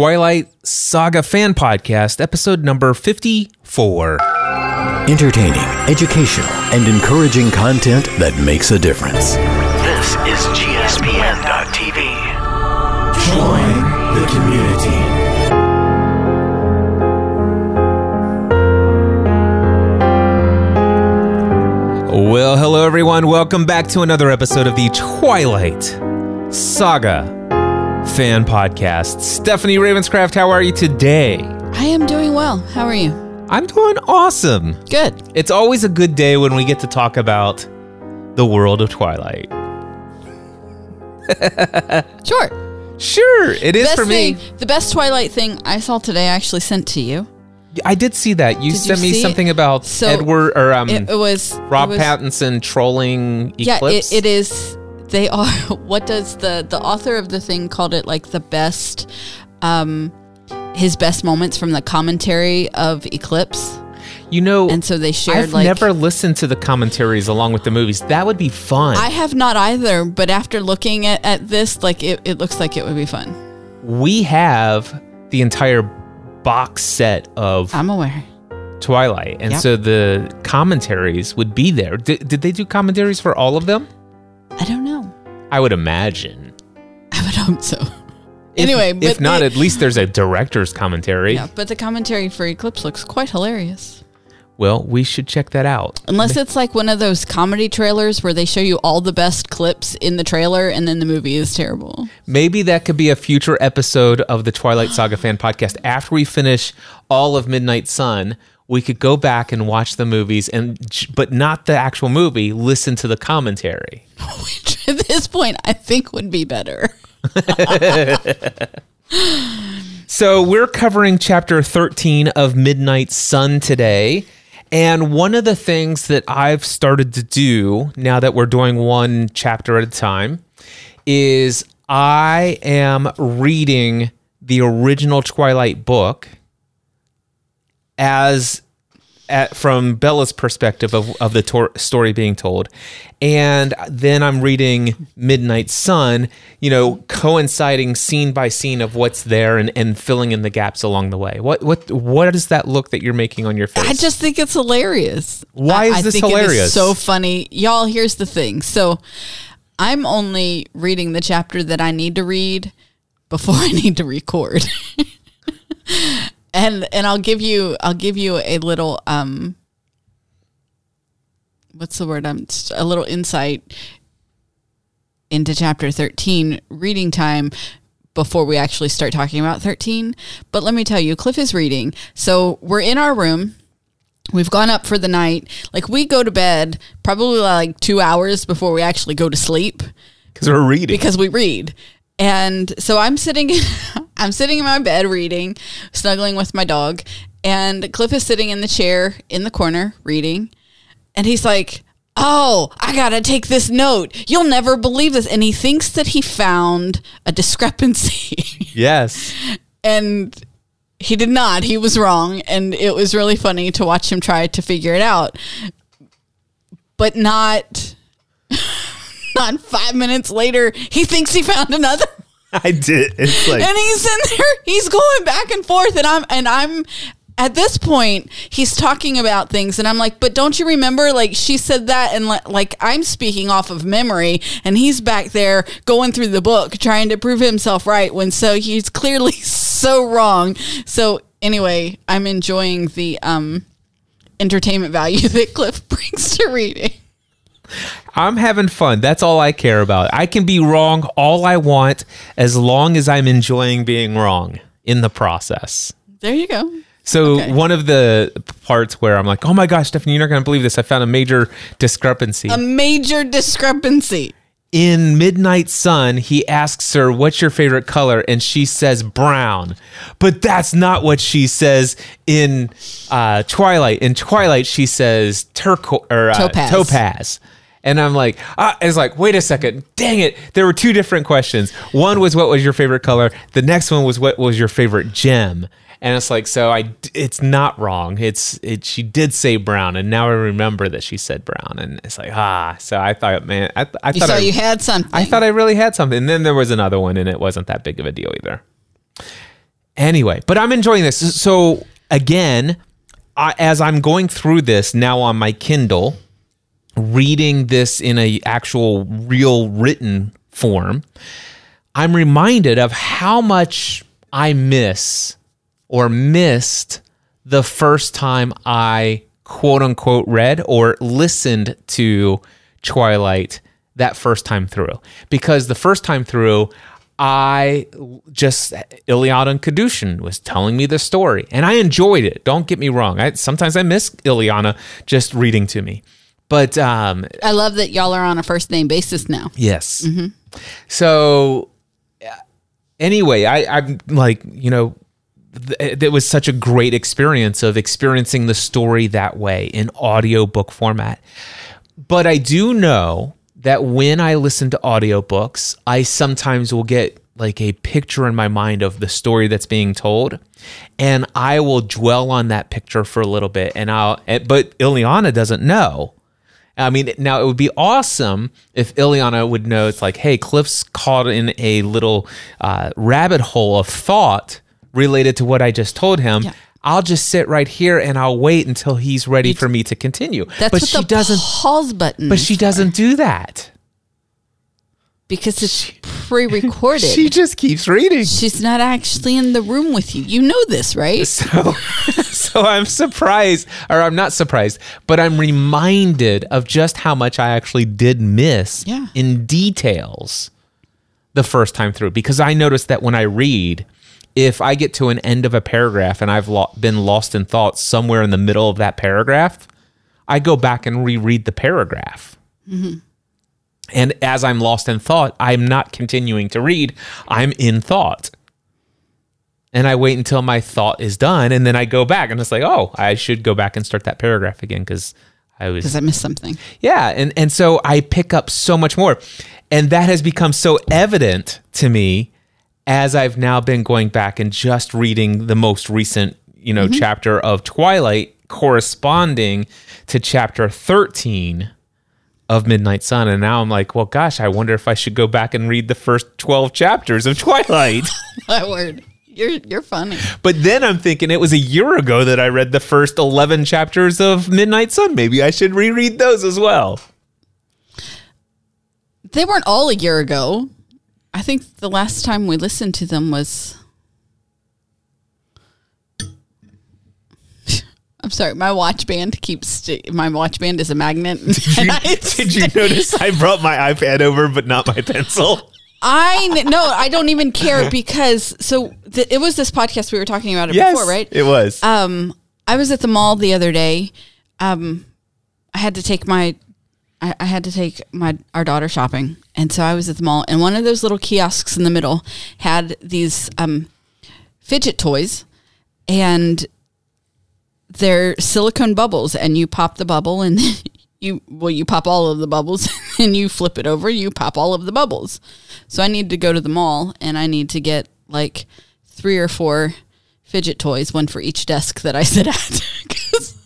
Twilight Saga Fan Podcast, episode number 54. Entertaining, educational, and encouraging content that makes a difference. This is GSPN.TV. Join the community. Well, hello everyone. Welcome back to another episode of the Twilight Saga Fan Podcast. Stephanie Ravenscraft, how are you today? I am doing well. How are you? I'm doing awesome. Good. It's always a good day when we get to talk about the world of Twilight. Sure. Sure, it is best for me. thing, the best Twilight thing I saw today, I actually sent to you. I did see that. You Did you sent me see it? something about So, Edward or um It, it was Rob it was, Pattinson trolling Yeah, Eclipse. it, it is. They are. What does the the author of the thing called it? Like the best, um, his best moments from the commentary of Eclipse, You know, and so they shared I've like. never listened to the commentaries along with the movies. That would be fun. I have not either, but after looking at, at this, like it, it looks like it would be fun. we have the entire box set of I'm aware. Twilight, and Yep. so the commentaries would be there. Did, did they do commentaries for all of them? I don't know. I would imagine. I would hope so. If- anyway, if not, at least there's a director's commentary. Yeah, but the commentary for Eclipse looks quite hilarious. Well, we should check that out. Unless it's like one of those comedy trailers where they show you all the best clips in the trailer and then the movie is terrible. Maybe that could be a future episode of the Twilight Saga fan podcast. After we finish all of Midnight Sun, we could go back and watch the movies and but not the actual movie, listen to the commentary. Which at this point I think would be better. So, we're covering chapter 13 of Midnight Sun today. And one of the things that I've started to do now that we're doing one chapter at a time is I am reading the original Twilight book as at, from Bella's perspective of, of the tor- story being told. And then I'm reading Midnight Sun, you know, coinciding scene by scene of what's there and, and filling in the gaps along the way. What what what does that look that you're making on your face? I just think it's hilarious. Why I- is I this think It hilarious? is so funny. Y'all, here's the thing. So I'm only reading the chapter that I need to read before I need to record. and and I'll give you I'll give you a little um what's the word? I'm a little insight into chapter 13 reading time before we actually start talking about 13. But let me tell you, Cliff is reading. So we're in our room. We've gone up for the night. Like we go to bed probably like two hours before we actually go to sleep because we're reading. because we read. And so I'm sitting I'm sitting in my bed reading, snuggling with my dog, and Cliff is sitting in the chair in the corner reading. And he's like, "Oh, I got to take this note. You'll never believe this." And he thinks that he found a discrepancy. yes. and he did not. He was wrong, and it was really funny to watch him try to figure it out. But not 5 minutes later, he thinks he found another I did. It's like and he's in there. He's going back and forth and i'm and i'm at this point he's talking about things and i'm like but don't you remember like she said that and li- like i'm speaking off of memory and he's back there going through the book trying to prove himself right when so he's clearly so wrong. So anyway i'm enjoying the um entertainment value that cliff brings to reading I'm having fun. That's all I care about. I can be wrong all I want as long as I'm enjoying being wrong in the process. there you go So Okay. one of the parts where I'm like, "Oh my gosh, Stephanie, you're not going to believe this! I found a major discrepancy a major discrepancy in Midnight Sun." He asks her, "What's your favorite color?" and she says brown, but that's not what she says in uh, Twilight. In Twilight, she says turquoise or uh, Topaz. topaz. And I'm like, ah, it's like, wait a second, dang it. There were two different questions. One was what was your favorite color. The next one was what was your favorite gem. And it's like, so I, it's not wrong. It's, it. She did say brown, and now I remember that she said brown, and it's like, ah. So I thought, man, I, I thought I, you had something I thought I really had something. And then there was another one, and it wasn't that big of a deal either. Anyway, but I'm enjoying this. So again, I, as I'm going through this now on my Kindle, reading this in a actual real written form, I'm reminded of how much I miss or missed the first time I quote unquote read or listened to Twilight that first time through. Because the first time through, I just Ilyana and Kadushin was telling me the story, and I enjoyed it. Don't get me wrong. I sometimes I miss Ilyana just reading to me, but um, I love that y'all are on a first name basis now. Yes. So uh, anyway, I, I'm like, you know, th- it was such a great experience of experiencing the story that way in audiobook format. But I do know that when I listen to audiobooks, I sometimes will get like a picture in my mind of the story that's being told and I will dwell on that picture for a little bit and I'll eh, but Ilyana doesn't know. I mean, now it would be awesome if Ilyana would know it's like, hey, Cliff's caught in a little uh, rabbit hole of thought related to what I just told him. Yeah. I'll just sit right here and I'll wait until he's ready for me to continue. That's but what she the doesn't. pause button. But she for, doesn't do that. Because it's pre-recorded. She just keeps reading. She's not actually in the room with you. You know this, right? So, so I'm surprised, or I'm not surprised, but I'm reminded of just how much I actually did miss Yeah. in details the first time through. Because I noticed that when I read, if I get to an end of a paragraph and I've lo- been lost in thought somewhere in the middle of that paragraph, I go back and reread the paragraph. Mm-hmm. And as I'm lost in thought, I'm not continuing to read. I'm in thought. And I wait until my thought is done and then I go back and it's like, oh, I should go back and start that paragraph again because I was Because I missed something. yeah, and and so I pick up so much more. And that has become so evident to me as I've now been going back and just reading the most recent, you know, mm-hmm. chapter of Twilight corresponding to chapter 13 of Midnight Sun and now I'm like, well gosh, I wonder if I should go back and read the first 12 chapters of Twilight. My word. You're you're funny. but then I'm thinking it was a year ago that I read the first 11 chapters of Midnight Sun. Maybe I should reread those as well. They weren't all a year ago. I think the last time we listened to them was. I'm sorry, my watch band keeps. St- my watch band is a magnet. And I- Did you notice I brought my iPad over, but not my pencil? I no, I don't even care because so th- it was this podcast we were talking about it before, right? It was. Um, I was at the mall the other day. Um, I had to take my, I, I had to take my our daughter shopping, and so I was at the mall, and one of those little kiosks in the middle had these um, fidget toys, and they're silicone bubbles, and you pop the bubble, and you well, you pop all of the bubbles, and you flip it over, you pop all of the bubbles. So I need to go to the mall, and I need to get like three or four fidget toys, one for each desk that I sit at. 'Cause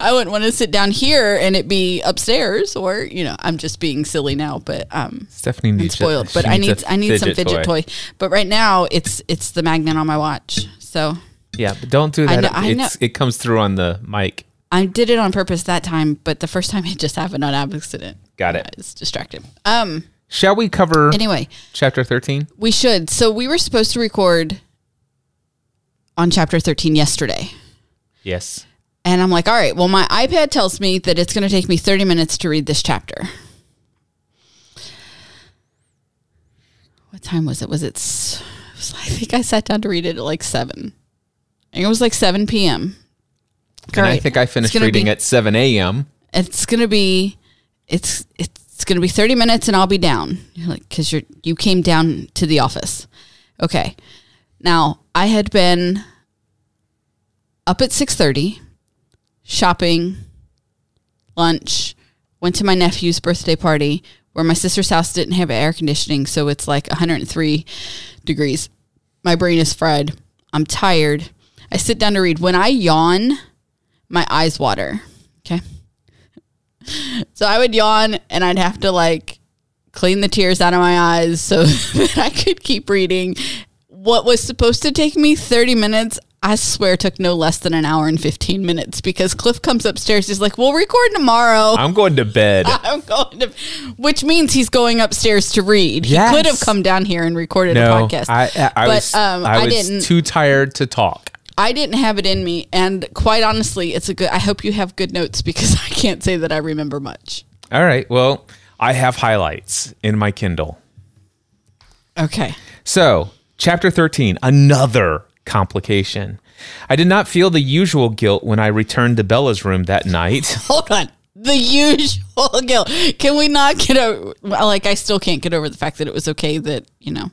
I wouldn't want to sit down here and it be upstairs, or you know, I'm just being silly now, but um, Stephanie needs spoiled. she But I need i need some fidget toy. But right now, it's it's the magnet on my watch. So Yeah, but don't do I that. know- I know. it's, it comes through on the mic. I did it on purpose that time, but the first time it just happened on accident. Got I it. was distracted. Um. Shall we cover Anyway, chapter 13? we should. So we were supposed to record on chapter 13 yesterday. Yes. And I'm like, all right, well, my iPad tells me that it's going to take me 30 minutes to read this chapter. What time was it? Was it, s- it was, I think I sat down to read it at like 7. It was like 7 p.m. And I think I finished reading be- at 7 a.m. It's going to be, it's, it's going to be 30 minutes and I'll be down. You're like, cause you're, you came down to the office. Okay. Now I had been up at 6.30 shopping, lunch, went to my nephew's birthday party where my sister's house didn't have air conditioning, so it's like 103 degrees. My brain is fried. I'm tired. I sit down to read. When I yawn, my eyes water. Okay. So I would yawn and I'd have to like clean the tears out of my eyes so that I could keep reading what was supposed to take me 30 minutes, I swear took no less than an hour and 15 minutes because Cliff comes upstairs. He's like, we'll record tomorrow. I'm going to bed. I'm going to, which means he's going upstairs to read. Yes. He could have come down here and recorded a podcast. I, I, I but was, um, I I, didn't. too tired to talk. I didn't have it in me, and quite honestly, it's a good. I hope you have good notes because I can't say that I remember much. All right. Well, I have highlights in my Kindle. Okay. So, chapter 13, another complication. I did not feel the usual guilt when I returned to Bella's room that night. Hold on. The usual guilt. Can we not get over? Like, I still can't get over the fact that it was okay that you know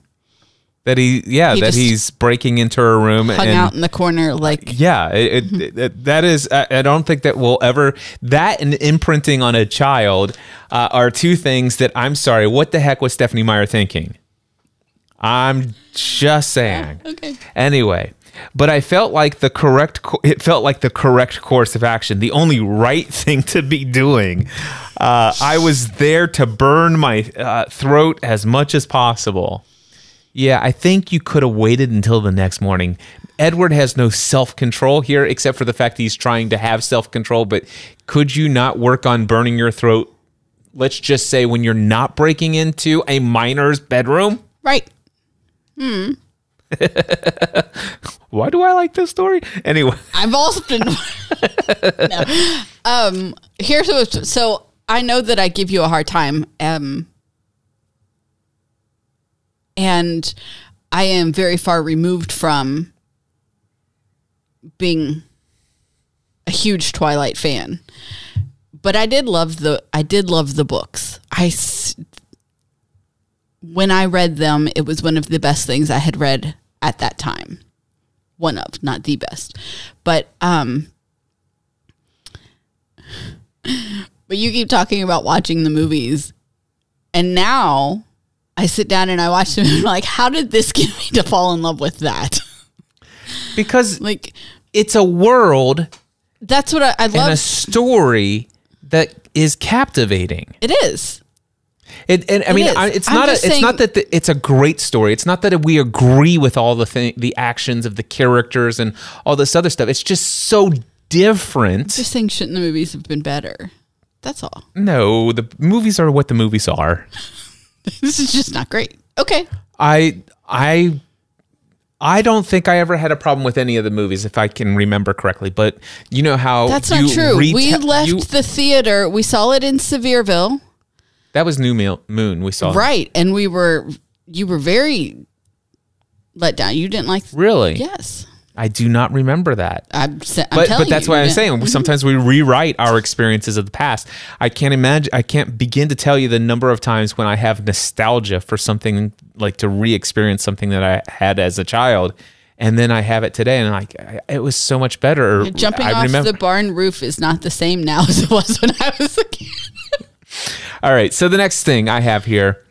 That he, yeah, He that just he's breaking into her room hung and out in the corner. Like, yeah, it, it, it- that is. I, I don't think that will ever that and imprinting on a child uh, are two things that I'm sorry. What the heck was Stephenie Meyer thinking? I'm just saying. okay. Anyway, but I felt like the correct. co- It felt like the correct course of action, the only right thing to be doing. Uh, I was there to burn my uh, throat as much as possible. Yeah, I think you could have waited until the next morning. Edward has no self control here, except for the fact he's trying to have self control. But could you not work on burning your throat? Let's just say when you're not breaking into a minor's bedroom. right. Hmm. Why do I like this story? Anyway, I've often. no. Um. Here's what. So I know that I give you a hard time. Um. And I am very far removed from being a huge Twilight fan, but I did love the. I did love the books. I When I read them, it was one of the best things I had read at that time one of, not the best. But um but you keep talking about watching the movies. And now I sit down and I watch them and I'm like, how did this get me to fall in love with that? because like it's a world that's what I, I and a story that is captivating. It is. It, and I mean. I, it's I'm not. A, it's saying- not that the, it's a great story. It's not that we agree with all the thing, the actions of the characters and all this other stuff. It's just so different. Just saying shouldn't the movies have been better? That's all. no, the movies are what the movies are. This is just not great. Okay. I I I don't think I ever had a problem with any of the movies, if I can remember correctly. But you know how That's not true. we left you- the theater. We saw it in Sevierville. that was New Mil- Moon. We saw it. Right. And we were you were very let down. You didn't like Really? Yes. I do not remember that. I'm, I'm but but that's you, why I'm yeah. saying sometimes we rewrite our experiences of the past. I can't imagine. I can't begin to tell you the number of times when I have nostalgia for something like to re-experience something that I had as a child, and then I have it today, and like I- it was so much better. Jumping I off remember. the barn roof is not the same now as it was when I was a kid. All right. So the next thing I have here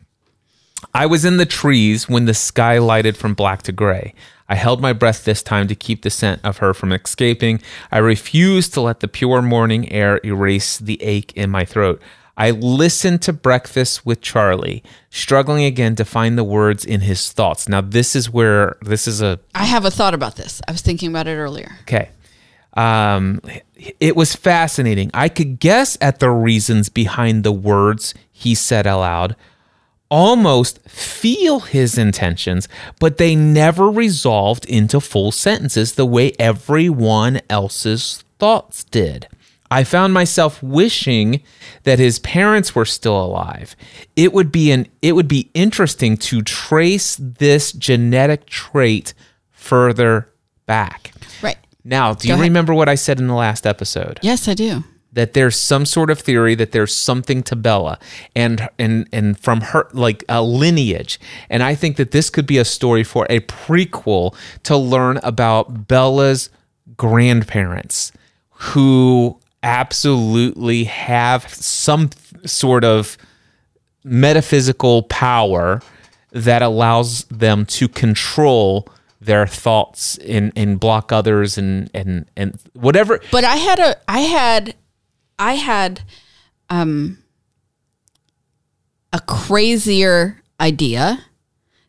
I was in the trees when the sky lighted from black to gray. I held my breath this time to keep the scent of her from escaping. I refused to let the pure morning air erase the ache in my throat. I listened to Breakfast with Charlie, struggling again to find the words in his thoughts. Now, this is where this is a I have a thought about this. I was thinking about it earlier. Okay. Um, it was fascinating. I could guess at the reasons behind the words he said aloud, almost feel his intentions, but they never resolved into full sentences the way everyone else's thoughts did. I found myself wishing that his parents were still alive. It would be an it would be interesting to trace this genetic trait further back. Right. Now, do Go you ahead. remember what I said in the last episode? Yes, I do. That there's some sort of theory that there's something to Bella and and and from her like a lineage. And I think that this could be a story for a prequel to learn about Bella's grandparents who absolutely have some sort of metaphysical power that allows them to control their thoughts and, and block others and, and, and whatever. But I had a I had I had um a crazier idea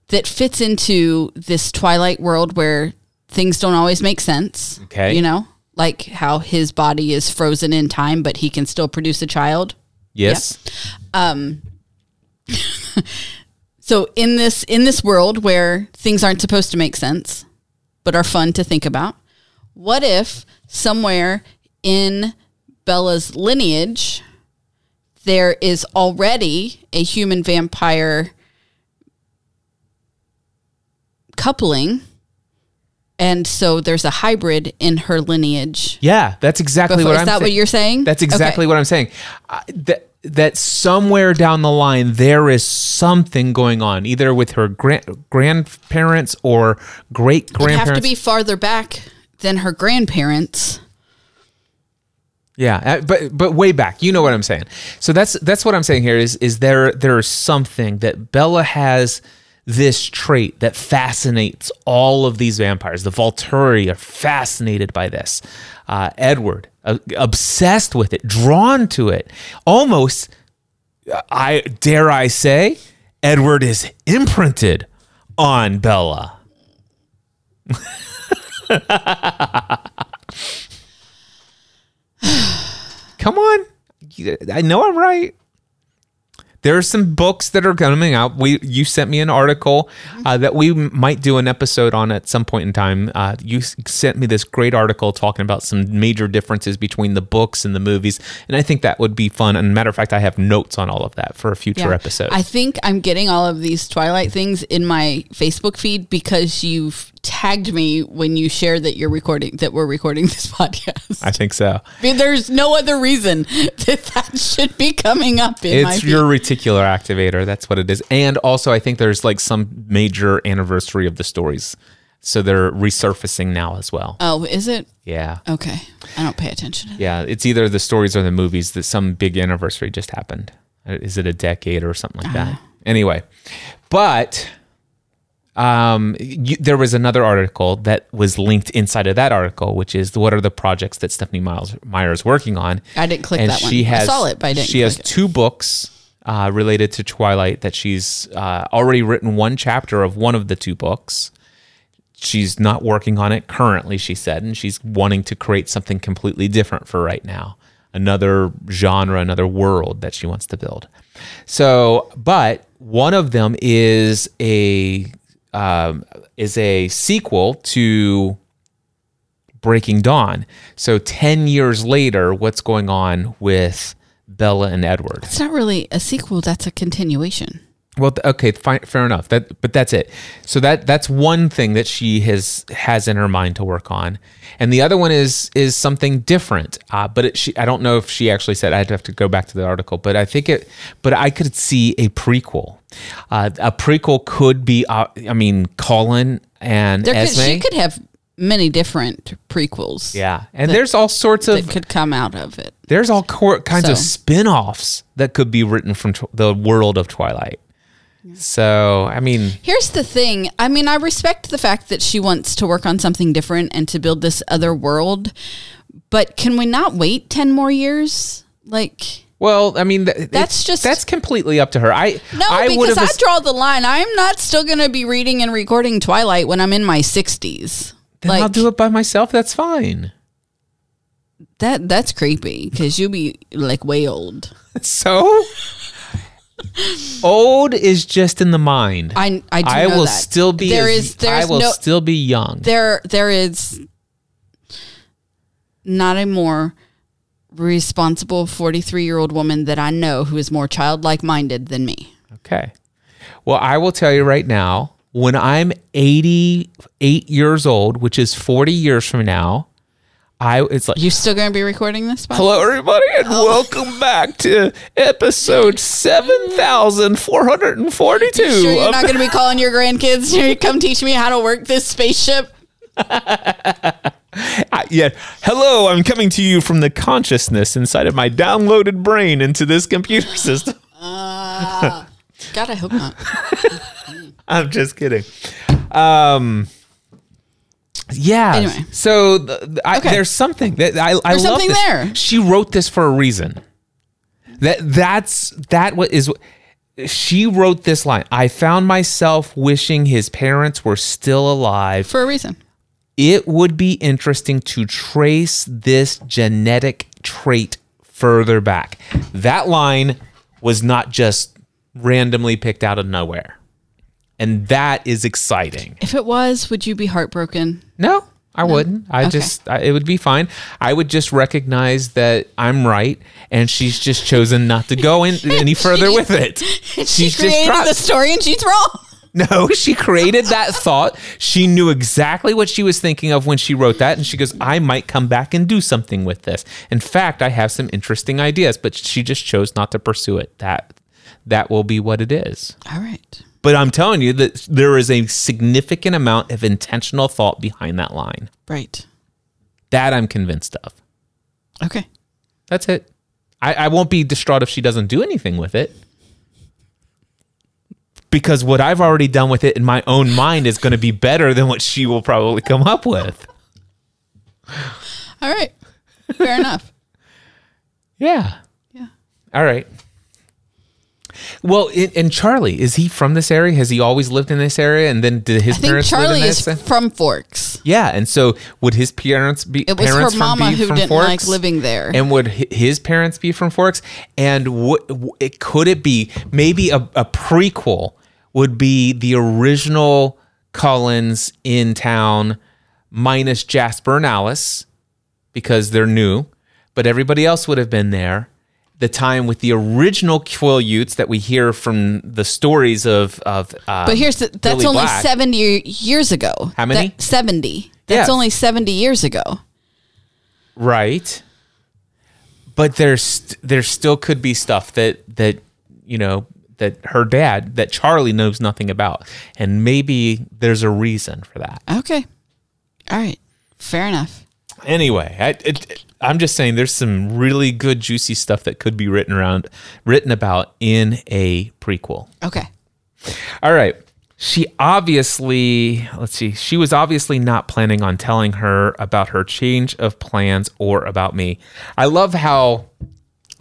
that fits into this Twilight world where things don't always make sense. Okay. You know, like how his body is frozen in time, but he can still produce a child. Yes. Um. So in this in this world where things aren't supposed to make sense, but are fun to think about, what if somewhere in Bella's lineage there is already a human vampire coupling and so there's a hybrid in her lineage. Yeah, that's exactly Before- what is I'm that what you're saying? That's exactly Okay. what I'm saying. Uh, that that somewhere down the line there is something going on, either with her grand, grandparents or great It'd have to be farther back than her grandparents. Yeah, uh, but but way back, you know what I'm saying. So that's that's what I'm saying here is is there there is something that Bella has this trait that fascinates all of these vampires. The Volturi are fascinated by this. Uh, Edward uh, obsessed with it, drawn to it, almost. uh, I dare I say, Edward is imprinted on Bella. Come on. I know I'm right. There are some books that are coming out. We you sent me an article uh, that we might do an episode on at some point in time. Uh, you sent me this great article talking about some major differences between the books and the movies, and I think that would be fun. And matter of fact, I have notes on all of that for a future episode. I think I'm getting all of these Twilight things in my Facebook feed because you've tagged me when you share that you're recording that we're recording this podcast. I think so. I mean, there's no other reason that that should be coming up in It's your reticular activator. That's what it is. And also, I think there's like some major anniversary of the stories, so they're resurfacing now as well. oh, is it? Yeah. Okay. I don't pay attention. Yeah, it's either the stories or the movies that some big anniversary just happened. Uh, Is it a decade or something like that? Anyway, but um, you, there was another article that was linked inside of that article, which is what are the projects that Stephenie Miles Meyer is working on? I didn't click and that one. she I has saw it, but I didn't she has it. two books uh, related to Twilight that she's uh, already written one chapter of one of the two books she's not working on it currently she said and she's wanting to create something completely different for right now another genre another world that she wants to build so but one of them is a um, is a sequel to breaking dawn so 10 years later what's going on with bella and edward It's not really a sequel. That's a continuation. well, okay, fine, fair enough. That, but that's it. So that that's one thing that she has has in her mind to work on, and the other one is is something different. Uh, but it, she, I don't know if she actually said. I'd have to go back to the article, but I think it. But I could see a prequel. Uh, a prequel could be. Uh, I mean, Colin and There could, Esme. she could have many different prequels. yeah, and there's all sorts of that could come out of it. there's all cor- kinds of So- spin-offs that could be written from tw- the world of Twilight. So I mean, Here's the thing. I mean, I respect the fact that she wants to work on something different and to build this other world, but can we not wait 10 more years? Like, Well, I mean, th- That's just- that's completely up to her. I no, I would because I draw the line. I'm not still going to be reading and recording Twilight when I'm in my 60s. then like I'll do it by myself. That's fine. that that's creepy cuz you'll be like way old. So old is just in the mind. I I do know will that. still be There as- is there's I will no still be young. there there is not a more responsible 43 year old woman that I know who is more childlike minded than me. Okay. Well, I will tell you right now, when I'm 88 years old, which is 40 years from now, I it's like You still going to be recording this? Bob? Hello, everybody, and Oh. welcome back to episode 7442 Sure, you're not going to be calling your grandkids to come teach me how to work this spaceship. Uh, yeah. Hello, I'm coming to you from the consciousness inside of my downloaded brain into this computer system. God, I hope not. I'm just kidding. Um. Yeah. Anyway. So I, Okay. there's something that I, I There's love something this. there. She wrote this for a reason. That that's that what is she wrote this line I found myself wishing his parents were still alive. For a reason. It would be interesting to trace this genetic trait further back. That line was not just randomly picked out of nowhere. And that is exciting. If it was, would you be heartbroken? No, I wouldn't. I Okay. just, I, it would be fine. I would just recognize that I'm right and she's just chosen not to go in any further with it. she She's created tried- the story and she's wrong. No, she created that thought. She knew exactly what she was thinking of when she wrote that. And she goes, I might come back and do something with this. In fact, I have some interesting ideas, but she just chose not to pursue it. That that will be what it is. All right. But I'm telling you that there is a significant amount of intentional thought behind that line. Right. That I'm convinced of. Okay. That's it. I, I won't be distraught if she doesn't do anything with it. Because what I've already done with it in my own mind is going to be better than what she will probably come up with. All right. Fair enough. Yeah. Yeah. All right. Well, and Charlie, is he from this area? Has he always lived in this area? And then did his I think parents Charlie live in is from Forks. yeah, and so would his parents be? It was parents her from- mama who didn't Forks? like living there. And would his parents be from Forks? And what it could it be maybe a, a prequel would be the original Cullens in town minus Jasper and Alice because they're new, but everybody else would have been there. The time with the original Quileutes that we hear from the stories of of. Uh, But here's the, that's Billy only Black. 70 years ago. How many? That, 70. That's Yeah. only 70 years ago. right but there's there still could be stuff that that you know that her dad that charlie knows nothing about and maybe there's a reason for that Okay. All right. Fair enough. anyway I, it, i'm just saying there's some really good juicy stuff that could be written around written about in a prequel Okay. All right. She obviously, let's see, she was obviously not planning on telling her about her change of plans or about me. I love how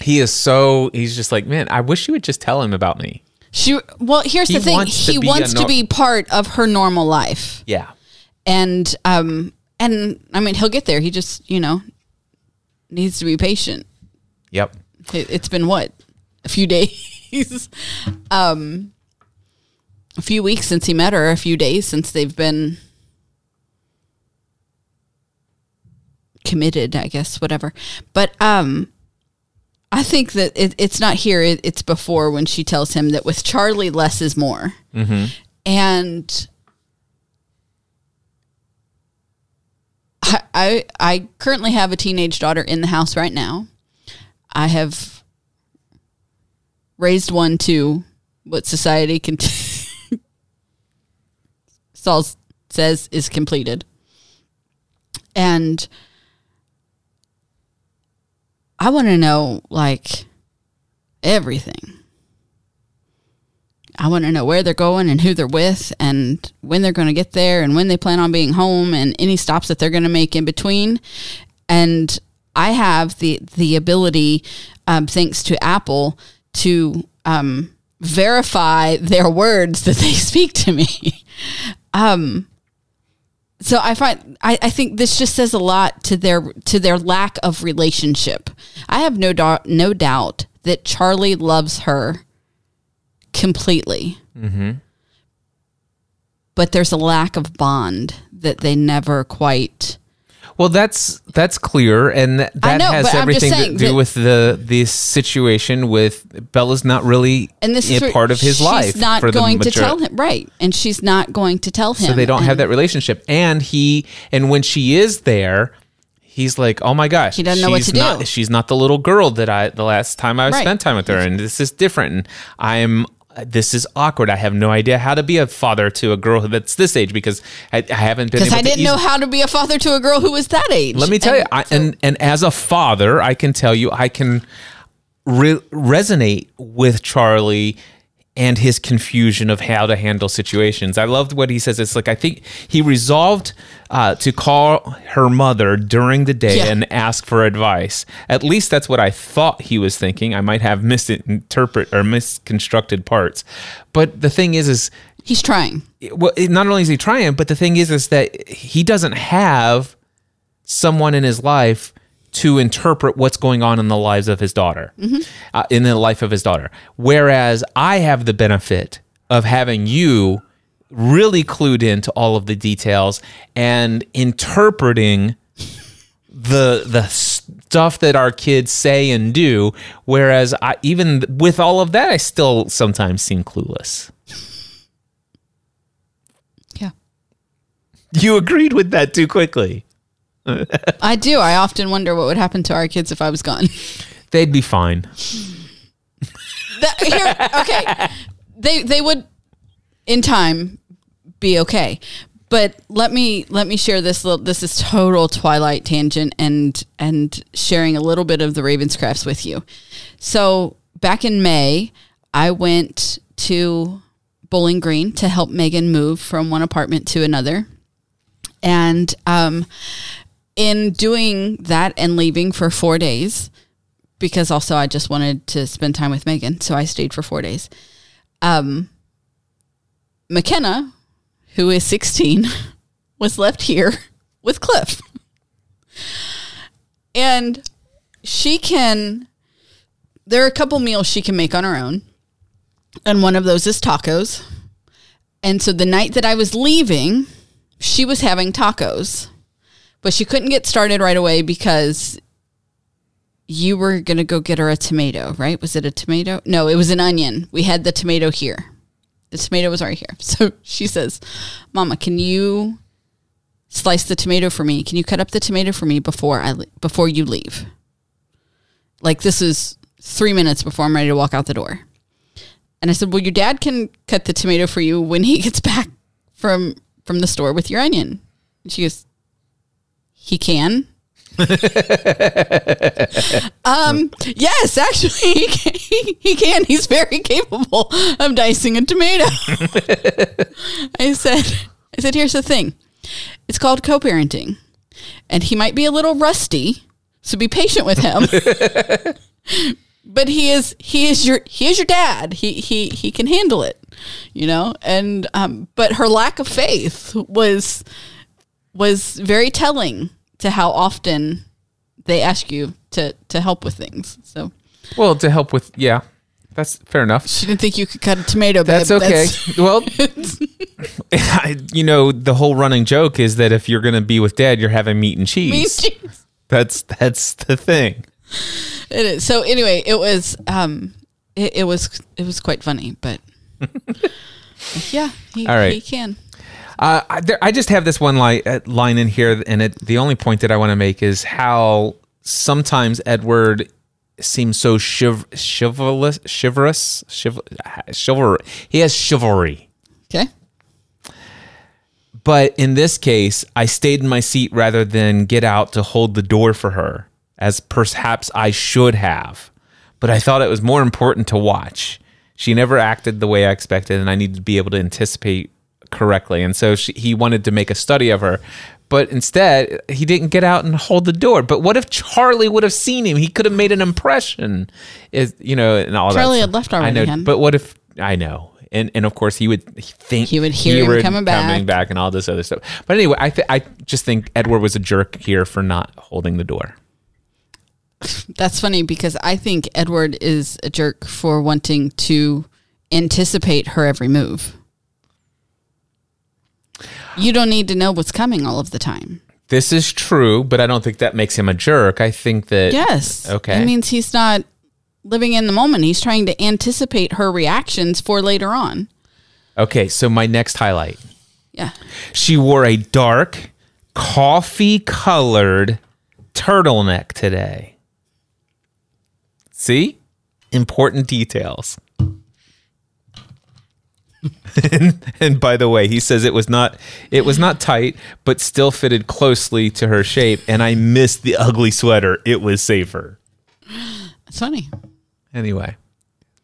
he is so, he's just like, man, I wish you would just tell him about me. She well, here's He the thing. wants He be wants to be part of her normal life. Yeah. And um and I mean, he'll get there. He just, you know, needs to be patient. Yep. It, it's been what? A few days. um a few weeks since he met her, a few days since they've been committed, I guess, whatever. But um I think that it, it's not here. It, it's before when she tells him that with Charlie, less is more. Mm-hmm. And I, I I currently have a teenage daughter in the house right now. I have raised one to what society can Saul says is completed. And I want to know like everything. I want to know where they're going and who they're with and when they're going to get there and when they plan on being home and any stops that they're going to make in between. And I have the the ability, um, thanks to Apple, to um, verify their words that they speak to me. um, so I find I, I think this just says a lot to their to their lack of relationship. I have no doubt no doubt that Charlie loves her completely. Mm-hmm. But there's a lack of bond that they never quite. Well, that's that's clear, and that, that know, has but I'm just everything to do with the this situation with Bella's not really And this a part of his she's life. not for the going to tell him right, and she's not going to tell him. so they don't have that relationship. And he and when she is there, he's like, "Oh my gosh, He doesn't know what to do." She's not the little girl that I the last time I Right. spent time with her, and this is different. And I'm this is awkward. I have no idea how to be a father to a girl that's this age because I, I haven't been Because I didn't know how to be a father to a girl who was that age. let me tell And you, I, so- and and as a father, I can tell you, I can re- resonate with Charlie and his confusion of how to handle situations. I loved what he says. It's like I think he resolved uh, to call her mother during the day Yeah. and ask for advice. At least that's what I thought he was thinking. I might have misinterpret or misconstructed parts, but the thing is, is He's trying. well, not only is he trying, but the thing is, is that he doesn't have someone in his life to interpret what's going on in the lives of his daughter, uh, in the life of his daughter. Whereas I have the benefit of having you really clued into all of the details and interpreting the the stuff that our kids say and do. Whereas I, even with all of that, I still sometimes seem clueless. Yeah. You agreed with that too quickly. I do. I often wonder what would happen to our kids if I was gone. They'd be fine. That, here, okay. They they would in time be okay. But let me let me share this little this is total twilight tangent and and sharing a little bit of the Ravenscrafts with you. So back in May, I went to Bowling Green to help Megan move from one apartment to another. And um in doing that and leaving for four days, because also I just wanted to spend time with Megan, so I stayed for four days. Um, McKenna, who is 16, was left here with Cliff. And she can, there are a couple meals she can make on her own. And one of those is tacos. And so the night that I was leaving, she was having tacos, but she couldn't get started right away because you were going to go get her a tomato, right? Was it a tomato? No, it was an onion. We had the tomato here. The tomato was already here. So she says, "Mama, can you slice the tomato for me? Can you cut up the tomato for me before I before you leave?" Like this is 3 minutes before I'm ready to walk out the door. And I said, "Well, your dad can cut the tomato for you when he gets back from from the store with your onion." And she goes, "He can." Um, yes, actually, he can, he, can. He's very capable of dicing a tomato. I said, I said, here's the thing. It's called co-parenting, and he might be a little rusty, so be patient with him. but he is he is your he is your dad. He he he can handle it, you know. And um, but her lack of faith was was very telling to how often they ask you to to help with things. So Well, to help with yeah, that's fair enough. she didn't think you could cut a tomato. Babe. That's okay. well, I- you know, the whole running joke is that if you're going to be with dad, you're having meat and cheese. Meat and cheese. That's that's the thing. It is. So anyway, it was um it, it was it was quite funny, but yeah, he, All right. he can. Uh, I, there, I just have this one line, uh, line in here, and it, the only point that I want to make is how sometimes Edward seems so chiv- chivalrous, chivalrous, chiv- chivalry. He has chivalry, Okay. but in this case, I stayed in my seat rather than get out to hold the door for her, as perhaps I should have. But I thought it was more important to watch. She never acted the way I expected, and I needed to be able to anticipate correctly. And so she, he wanted to make a study of her. But instead, he didn't get out and hold the door. But what if Charlie would have seen him? He could have made an impression. Is you know, and all that. Charlie had left already. I know, but what if I know? And and of course he would think He would hear him would coming back. coming back, and all this other stuff. But anyway, I th- I just think Edward was a jerk here for not holding the door. That's funny because I think Edward is a jerk for wanting to anticipate her every move. You don't need to know what's coming all of the time. This is true, but I don't think that makes him a jerk. I think that Yes. Okay. It means he's not living in the moment. He's trying to anticipate her reactions for later on. Okay, so my next highlight. Yeah. She wore a dark coffee colored turtleneck today. See? Important details. and, and by the way, he says it was not it was not tight, but still fitted closely to her shape. And I missed the ugly sweater. It was safer. It's funny. Anyway,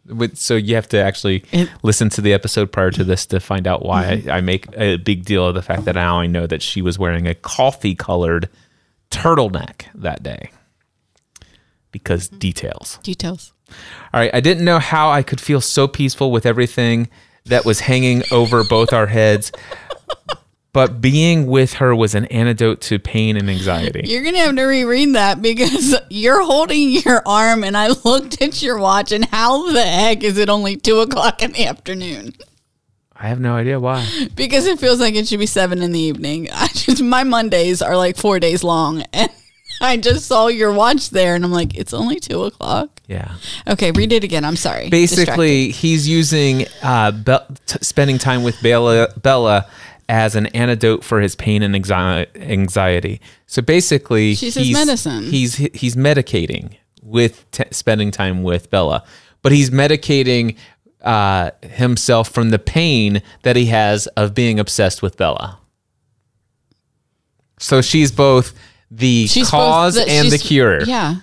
With, so you have to actually It- listen to the episode prior to this to find out why Mm-hmm. I, I make a big deal of the fact that now I know that she was wearing a coffee colored turtleneck that day. Because Mm-hmm. details. Details. All right. I didn't know how I could feel so peaceful with everything that was hanging over both our heads. But being with her was an antidote to pain and anxiety. You're gonna have to reread that because you're holding your arm, and I looked at your watch, and how the heck is it only two o'clock in the afternoon? I have no idea why. Because it feels like it should be seven in the evening. I just my Mondays are like four days long, and I just saw your watch there, and I'm like, it's only two o'clock. Yeah. Okay, read it again. I'm sorry. Basically, he's using uh, Be- t- spending time with Bella, Bella as an antidote for his pain and anxi- anxiety. So basically, She's his he's, medicine. He's he's medicating with t- spending time with Bella, but he's medicating uh, himself from the pain that he has of being obsessed with Bella. So she's both the She's both cause the- and the cure. Yeah.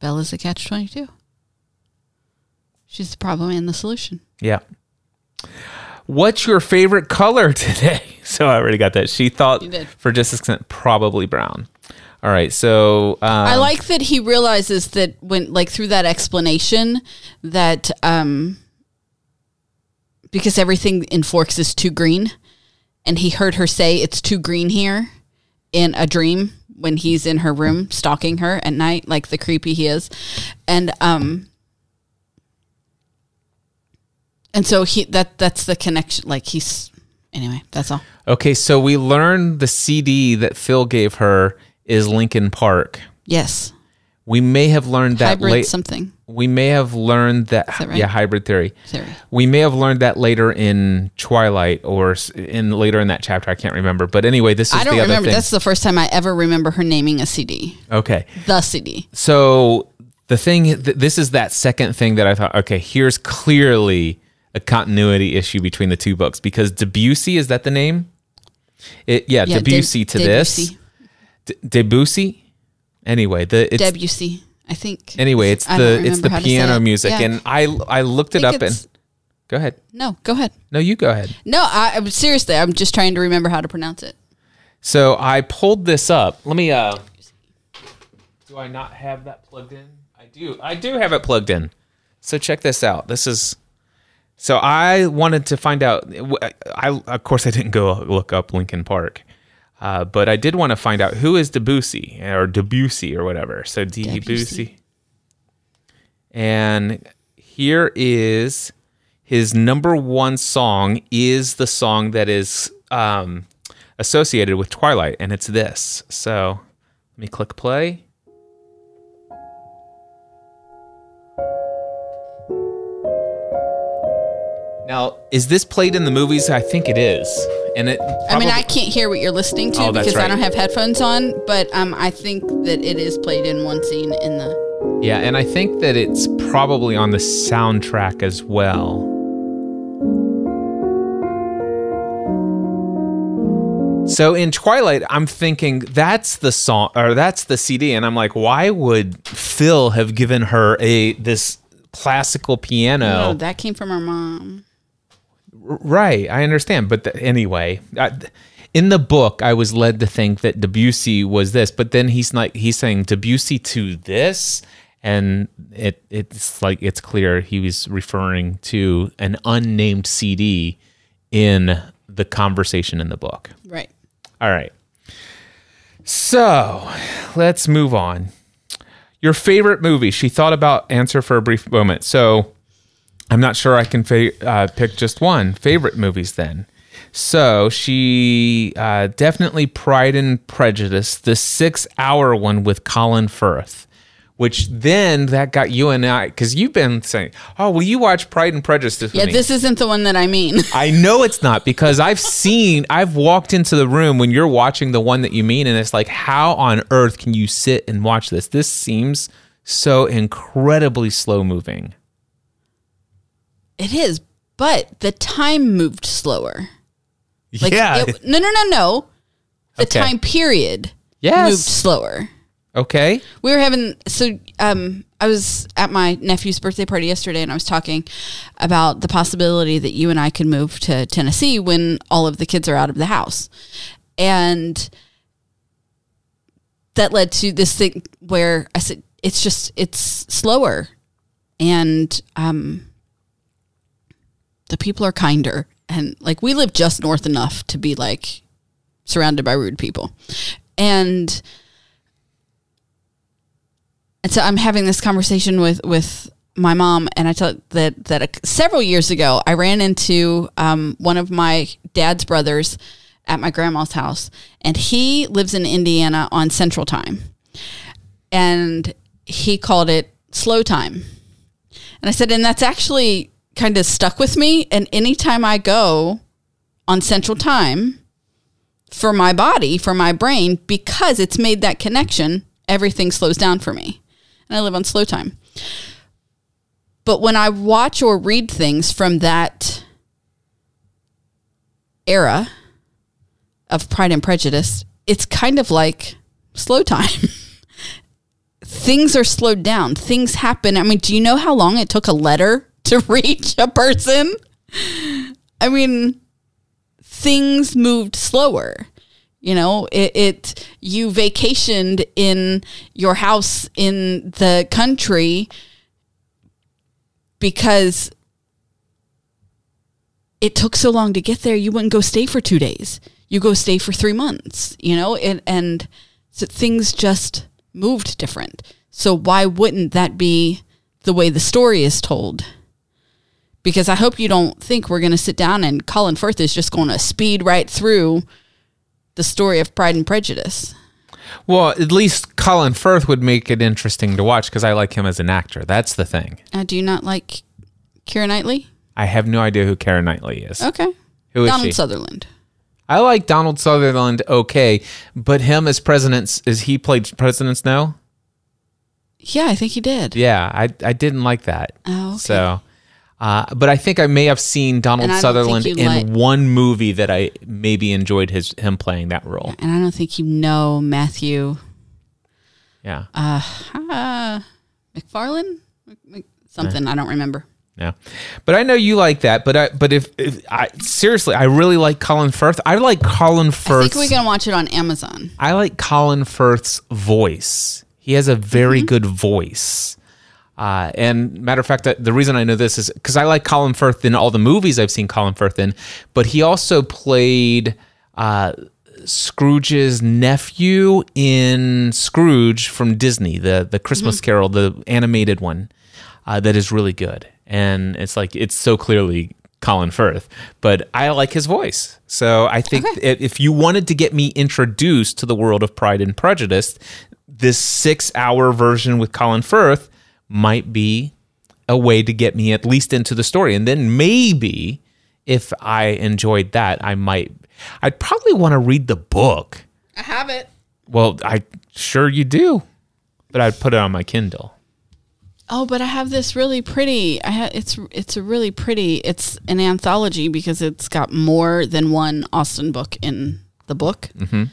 Bella's the catch twenty two. She's the problem and the solution. Yeah. What's your favorite color today? So I already got that. She thought for just a second, probably brown. All right. So um, I like that he realizes that when, like, through that explanation, that um, because everything in Forks is too green, and he heard her say it's too green here in a dream when he's in her room stalking her at night, like the creepy he is, and um, and so he that that's the connection. Like he's anyway. That's all. Okay. So we learned the CD that Phil gave her is Linkin Park. Yes, We may have learned that hybrid late. something. We may have learned that, that right? yeah, hybrid theory. Theory. We may have learned that later in Twilight or in later in that chapter. I can't remember. But anyway, this is I don't the remember. thing. That's the first time I ever remember her naming a CD. okay. The CD. So the thing, th- this is that second thing that I thought. Okay, here's clearly a continuity issue between the two books because Debussy is that the name? It yeah, Yeah, Debussy Deb- to this. D- Debussy. Anyway, the it's Debussy, I think. anyway it's I the it's the remember how to say piano music, Yeah. and I I looked it up and go ahead. no, go ahead. No, you go ahead. No, I I- seriously, I'm just trying to remember how to pronounce it. So I pulled this up. Let me. uh Do I not have that plugged in? I do. I do have it plugged in. So check this out. This is. So I wanted to find out. I of course I didn't go look up Linkin Park, uh, but I did want to find out who is Debussy or Debussy or whatever. So Debussy. Debussy. And here is his number one song is the song that is um, associated with Twilight, and it's this. So let me click play. Now, is this played in the movies? I think it is. And it. I mean, I can't hear what you're listening to Oh, because I don't have headphones on, but um, I think that it is played in one scene in the. Yeah, and I think that it's probably on the soundtrack as well. So in Twilight, I'm thinking that's the song or that's the CD, and I'm like, why would Phil have given her a this classical piano? Oh, that came from her mom. Right, I understand, but the, anyway, I, in the book, I was led to think that Debussy was this, but then he's like he's saying Debussy to this, and it it's like it's clear he was referring to an unnamed CD in the conversation in the book. Right. All right, so let's move on. Your favorite movie? She thought about answer for a brief moment. So I'm not sure I can fa- uh, pick just one favorite movies then. So she uh, definitely Pride and Prejudice, the six hour one with Colin Firth, which then that got you and I, because you've been saying, oh, will you watch Pride and Prejudice with Yeah, me? this isn't the one that I mean. I know it's not because I've seen, I've walked into the room when you're watching the one that you mean, and it's like, how on earth can you sit and watch this? This seems so incredibly slow moving. It is, but the time moved slower. Like, yeah. it- no, no, no, no. The Okay. time period Yes. moved slower. Okay. We were having so um I was at my nephew's birthday party yesterday and I was talking about the possibility that you and I could move to Tennessee when all of the kids are out of the house. And that led to this thing where I said it's just it's slower and um the people are kinder. And like we live just north enough to be like surrounded by rude people. And and so I'm having this conversation with with my mom, and I tell that that a, several years ago I ran into um, one of my dad's brothers at my grandma's house, and he lives in Indiana on Central Time, and he called it slow time, and I said, and that's actually kind of stuck with me, and anytime I go on Central Time for my body, for my brain, because it's made that connection, everything slows down for me and I live on slow time. But when I watch or read things from that era of Pride and Prejudice, it's kind of like slow time. things are slowed down. Things happen. I mean, do you know how long it took a letter to reach a person? I mean, things moved slower. You know, it, it you vacationed in your house in the country because it took so long to get there. You wouldn't go stay for two days. You go stay for three months. You know, and and so things just moved different. So why wouldn't that be the way the story is told? Because I hope you don't think we're going to sit down and Colin Firth is just going to speed right through the story of Pride and Prejudice. Well, at least Colin Firth would make it interesting to watch because I like him as an actor. That's the thing. Uh, do you not like Keira Knightley? I have no idea who Karen Knightley is. Okay. Who is Donald she? Sutherland. I like Donald Sutherland okay, but him as president is he played President Snow? Yeah, I think he did. Yeah, I I didn't like that. Oh, okay. So, uh, but I think I may have seen Donald And I don't think Sutherland in like- one movie that I maybe enjoyed his him playing that role. And I don't think you know Matthew Yeah, uh, McFarlane? Mc- Mc- Something, I don't remember. yeah. But I know you like that. But I but if, if I seriously, I really like Colin Firth. I like Colin Firth. I think we can watch it on Amazon. I like Colin Firth's voice. He has a very Mm-hmm. good voice. Uh, and matter of fact, the reason I know this is because I like Colin Firth in all the movies I've seen Colin Firth in, but he also played uh, Scrooge's nephew in Scrooge from Disney, the the Christmas Mm-hmm. Carol, the animated one, uh, that is really good. And it's like it's so clearly Colin Firth, but I like his voice. So I think i- if you wanted to get me introduced to the world of Pride and Prejudice, this six hour version with Colin Firth might be a way to get me at least into the story. And then maybe if I enjoyed that, I might, I'd probably want to read the book. I have it. Well, I sure you do, but I'd put it on my Kindle. Oh, but I have this really pretty. I ha- it's it's a really pretty. It's an anthology because it's got more than one Austen book in the book, mm-hmm.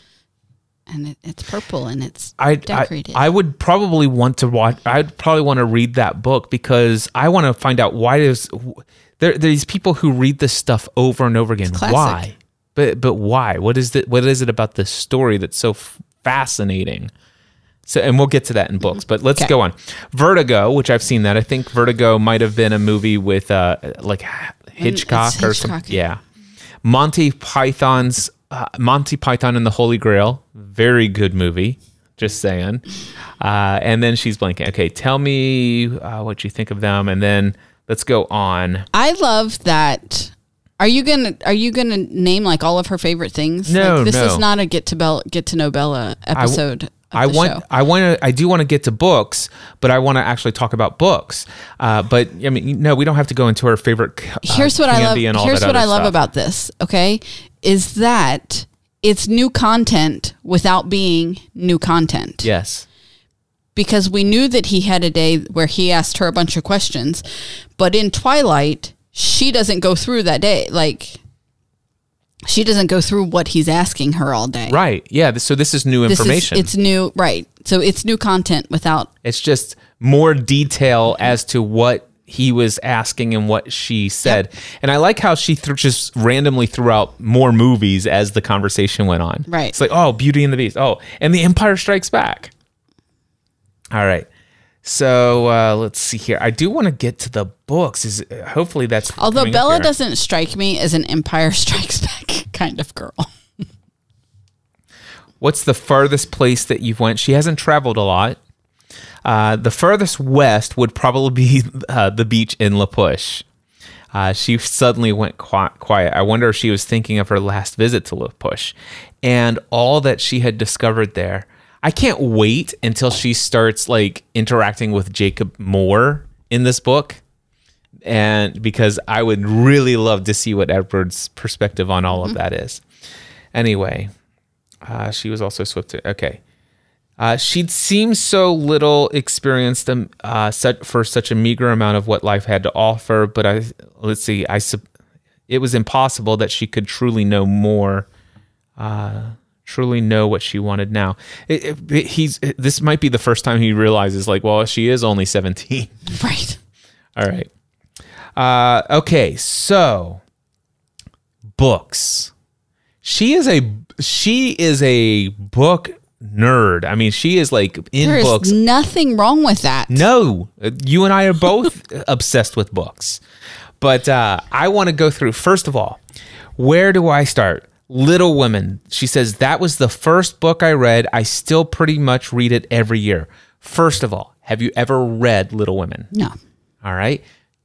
And it, it's purple and it's I, I decorated. I would probably want to watch. I'd probably want to read that book because I want to find out why does there these people who read this stuff over and over again. Why? But but why? What is it? What is it about this story that's so f- fascinating? So, and we'll get to that in books, but let's Okay. go on. Vertigo, which I've seen that. I think Vertigo might have been a movie with uh, like Hitchcock or something. Yeah. Monty Python's uh, Monty Python and the Holy Grail, very good movie. Just saying. Uh, and then she's blanking. Okay, tell me uh, what you think of them, and then let's go on. I love that. Are you gonna Are you gonna name like all of her favorite things? No, like, this no. is not a get to Bella, get to know Bella episode. of I want, show. I want to, I do want to get to books, but I want to actually talk about books. Uh, but I mean, no, we don't have to go into our favorite. Uh, here's what I love. candy and all Here's what I love stuff. about this. Okay, is that it's new content without being new content. Yes. because we knew that he had a day where he asked her a bunch of questions, but in Twilight, she doesn't go through that day. Like She doesn't go through what he's asking her all day. Right. Yeah. So this is new This information. is it's new, right? So it's new content without It's just more detail as to what he was asking and what she said. And I like how she th- just randomly threw out more movies as the conversation went on. Right. It's like, oh, Beauty and the Beast. Oh, and The Empire Strikes Back. All right. So uh, let's see here. I do want to get to the books. Is hopefully that's Although Bella doesn't strike me as an Empire Strikes Back kind of girl. What's the farthest place that you've went? She hasn't traveled a lot. Uh, the furthest west would probably be uh, the beach in La Push. Uh, she suddenly went quiet. I wonder if she was thinking of her last visit to La Push and all that she had discovered there. I can't wait until she starts like interacting with Jacob more in this book. And because I would really love to see what Edward's perspective on all of that is. Anyway, uh, she was also swift to okay. Uh, she'd seemed so little experienced um, uh, such, for such a meager amount of what life had to offer. But I let's see, I it was impossible that she could truly know more, uh, truly know what she wanted now. It, it- it- he's this might be the first time he realizes like, well, she is only seventeen. right. All right. Uh, okay, so books. She is a she is a book nerd. I mean, she is like in There books. nothing wrong with that. No, you and I are both obsessed with books. But uh, I want to go through, first of all, where do I start? Little Women. She says, that was the first book I read. I still pretty much read it every year. First of all, have you ever read Little Women? No. All right.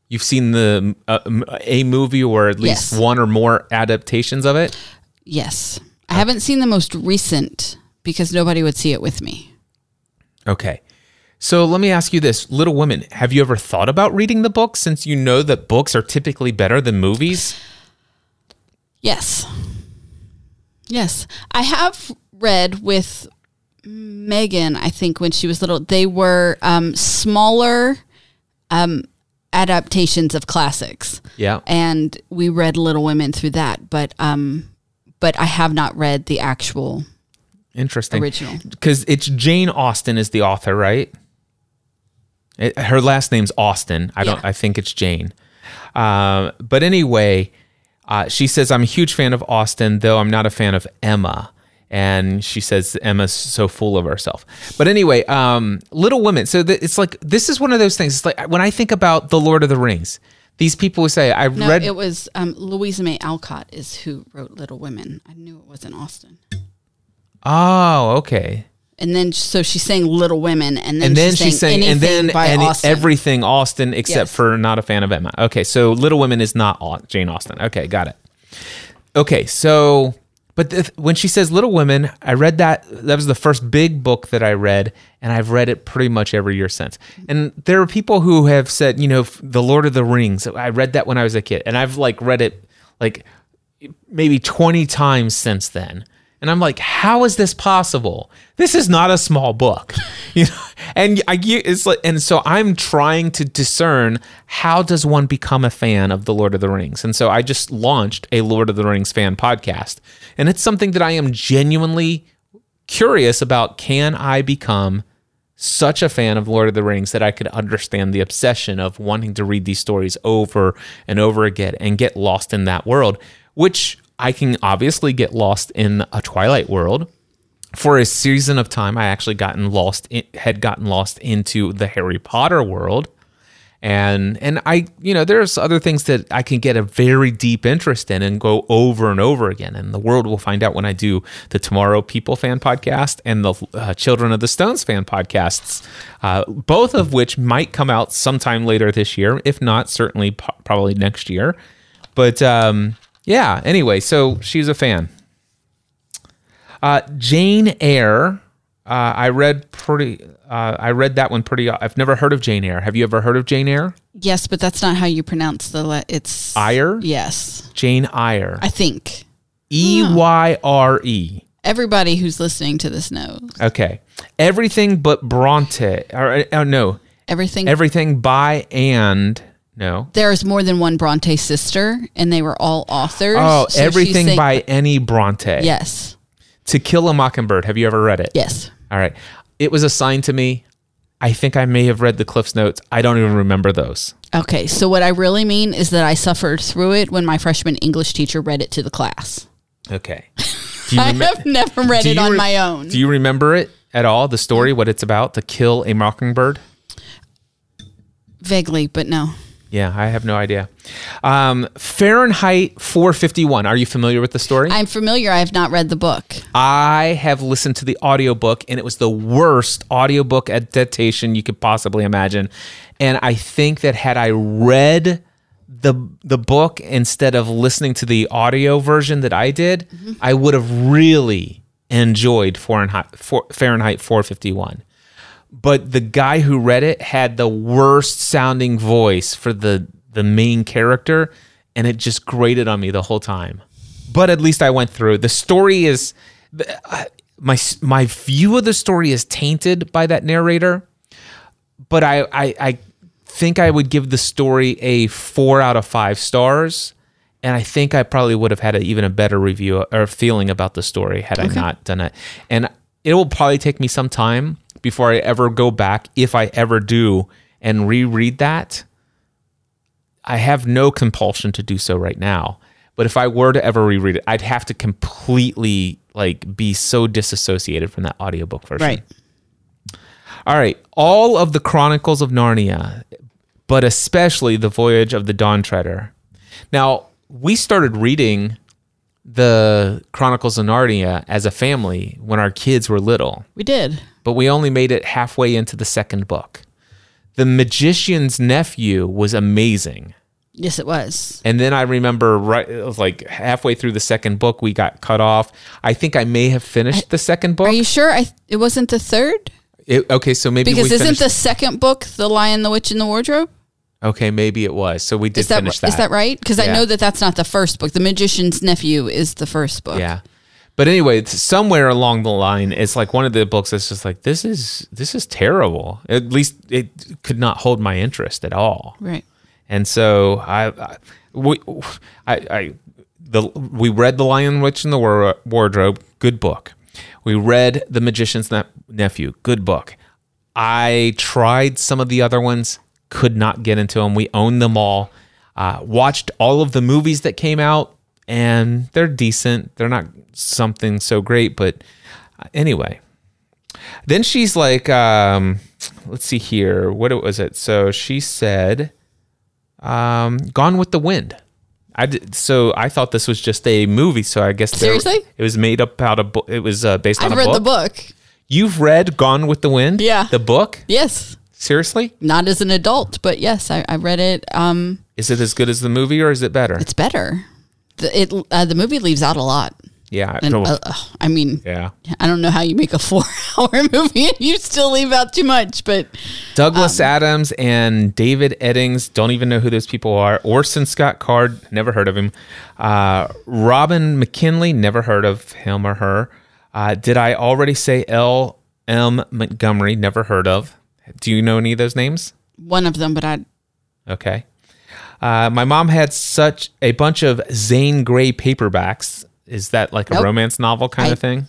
You've seen the uh, a movie or at least Yes. one or more adaptations of it. Yes. I haven't seen the most recent because nobody would see it with me. Okay. So let me ask you this, Little Women, have you ever thought about reading the book since you know that books are typically better than movies? Yes. Yes. I have read with Megan, I think, when she was little. They were um, smaller um, adaptations of classics. Yeah. And we read Little Women through that. But um, but I have not read the actual Interesting. original. Because it's Jane Austen is the author, right? It- her last name's Austen. I don't. Yeah. I think it's Jane. Um, but anyway, uh, she says I'm a huge fan of Austen, though I'm not a fan of Emma. And she says Emma's so full of herself. But anyway, um, Little Women. So th- it's like this is one of those things. It's like when I think about the Lord of the Rings, these people who say I've No, read. it was um, Louisa May Alcott is who wrote Little Women. I knew it wasn't Austen. Oh, okay. And then so she's saying Little Women, and then, and then she's, saying, saying and then and Austen. everything Austen except Yes. for not a fan of Emma. Okay, so Little Women is not Jane Austen. Okay, got it. Okay, so but when she says Little Women, I read that that was the first big book that I read, and I've read it pretty much every year since. And there are people who have said, you know, The Lord of the Rings. I read that when I was a kid, and I've like read it like maybe 20 times since then. And I'm like, how is this possible? This is not a small book. You know, and I it's like and so I'm trying to discern how does one become a fan of the Lord of the Rings. And so I just launched a Lord of the Rings fan podcast. And it's something that I am genuinely curious about can I become such a fan of Lord of the Rings that I could understand the obsession of wanting to read these stories over and over again and get lost in that world, which I can obviously get lost in a Twilight world. For a season of time, I actually gotten lost in, had gotten lost into the Harry Potter world. And and I, you know, there's other things that I can get a very deep interest in and go over and over again. And the world will find out when I do the Tomorrow People fan podcast and the uh, Children of the Stones fan podcasts, uh, both of which might come out sometime later this year, if not certainly probably next year. But um, yeah, anyway, so she's a fan. Uh, Jane Eyre. Uh, I read pretty. Uh, I read that one pretty. I've never heard of Jane Eyre. Have you ever heard of Jane Eyre? yes, but that's not how you pronounce the. Le- it's Eyre. Yes, Jane Eyre. I think E Y R E. everybody who's listening to this knows Okay. Everything but Bronte. Or uh, no. everything. Everything by and No. There's more than one Bronte sister, and they were all authors. Oh, So everything saying- by any Bronte. Yes. To Kill a Mockingbird. Have you ever read it? Yes. All right. It was assigned to me. I think I may have read the Cliff's Notes. I don't even remember those. Okay. So what I really mean is that I suffered through it when my freshman English teacher read it to the class. Okay. I have never read it on re- my own. Do you remember it at all? The story, what it's about? To kill a mockingbird? Vaguely, but no. Yeah, I have no idea. Um, Fahrenheit 451. Are you familiar with the story? I'm familiar. I have not read the book. I have listened to the audiobook and it was the worst audiobook adaptation you could possibly imagine. And I think that had I read the the book instead of listening to the audio version that I did, I would have really enjoyed Fahrenheit, Fahrenheit 451. But the guy who read it had the worst sounding voice for the the main character and it just grated on me the whole time but at least I went through. The story is uh, my my view of the story is tainted by that narrator, but I I, I think I would give the story a four out of five stars, and I think I probably would have had even a better review or feeling about the story had I not done it. And it will probably take me some time before I ever go back, if I ever do, and reread that. I have no compulsion to do so right now. But if I were to ever reread it, I'd have to completely like be so disassociated from that audiobook version. Right. All right. All of the Chronicles of Narnia, but especially the Voyage of the Dawn Treader. Now, we started reading the Chronicles of Narnia as a family when our kids were little We did. But we only made it halfway into the second book. The Magician's Nephew was amazing. Yes, it was. And then I remember right it was like halfway through the second book we got cut off. I think I may have finished the second book. Are you sure? I it wasn't the third It- okay, so maybe because isn't the second book the Lion, the Witch, and the Wardrobe? Okay, maybe it was. So we did Is that finish that. is that right? Because I know that that's not the first book. The Magician's Nephew is the first book. Yeah. But anyway, somewhere along the line, it's like one of the books that's just like this is this is terrible. At least it could not hold my interest at all. Right. And so I, I we, I, I, the we read the Lion, Witch, and the War- Wardrobe. Good book. We read the Magician's Ne- Nephew. Good book. I tried some of the other ones. Could not get into them. We own them all. Uh, watched all of the movies that came out, and they're decent. They're not something so great, but anyway. Then she's like, um, let's see here. What was it? So she said, um, Gone with the Wind. I did, so I thought this was just a movie. So I guess there- Seriously? it was made up out of. It was uh, based on I've read book. the book. You've read Gone with the Wind? Yeah. The book? Yes. Seriously? Not as an adult, but yes, I, I read it. Um, Is it as good as the movie or is it better? it's better. The it uh, the movie leaves out a lot. Yeah. And uh, I mean, yeah. I don't know how you make a four hour movie and you still leave out too much, but Douglas um, Adams and David Eddings, don't even know who those people are. Orson Scott Card, never heard of him. Uh, Robin McKinley, never heard of him or her. Uh, did I already say L. M. Montgomery? Never heard of. Do you know any of those names? one of them, but I Okay. Uh, my mom had such a bunch of Zane Grey paperbacks. Is that like a Nope. romance novel kind I- of thing?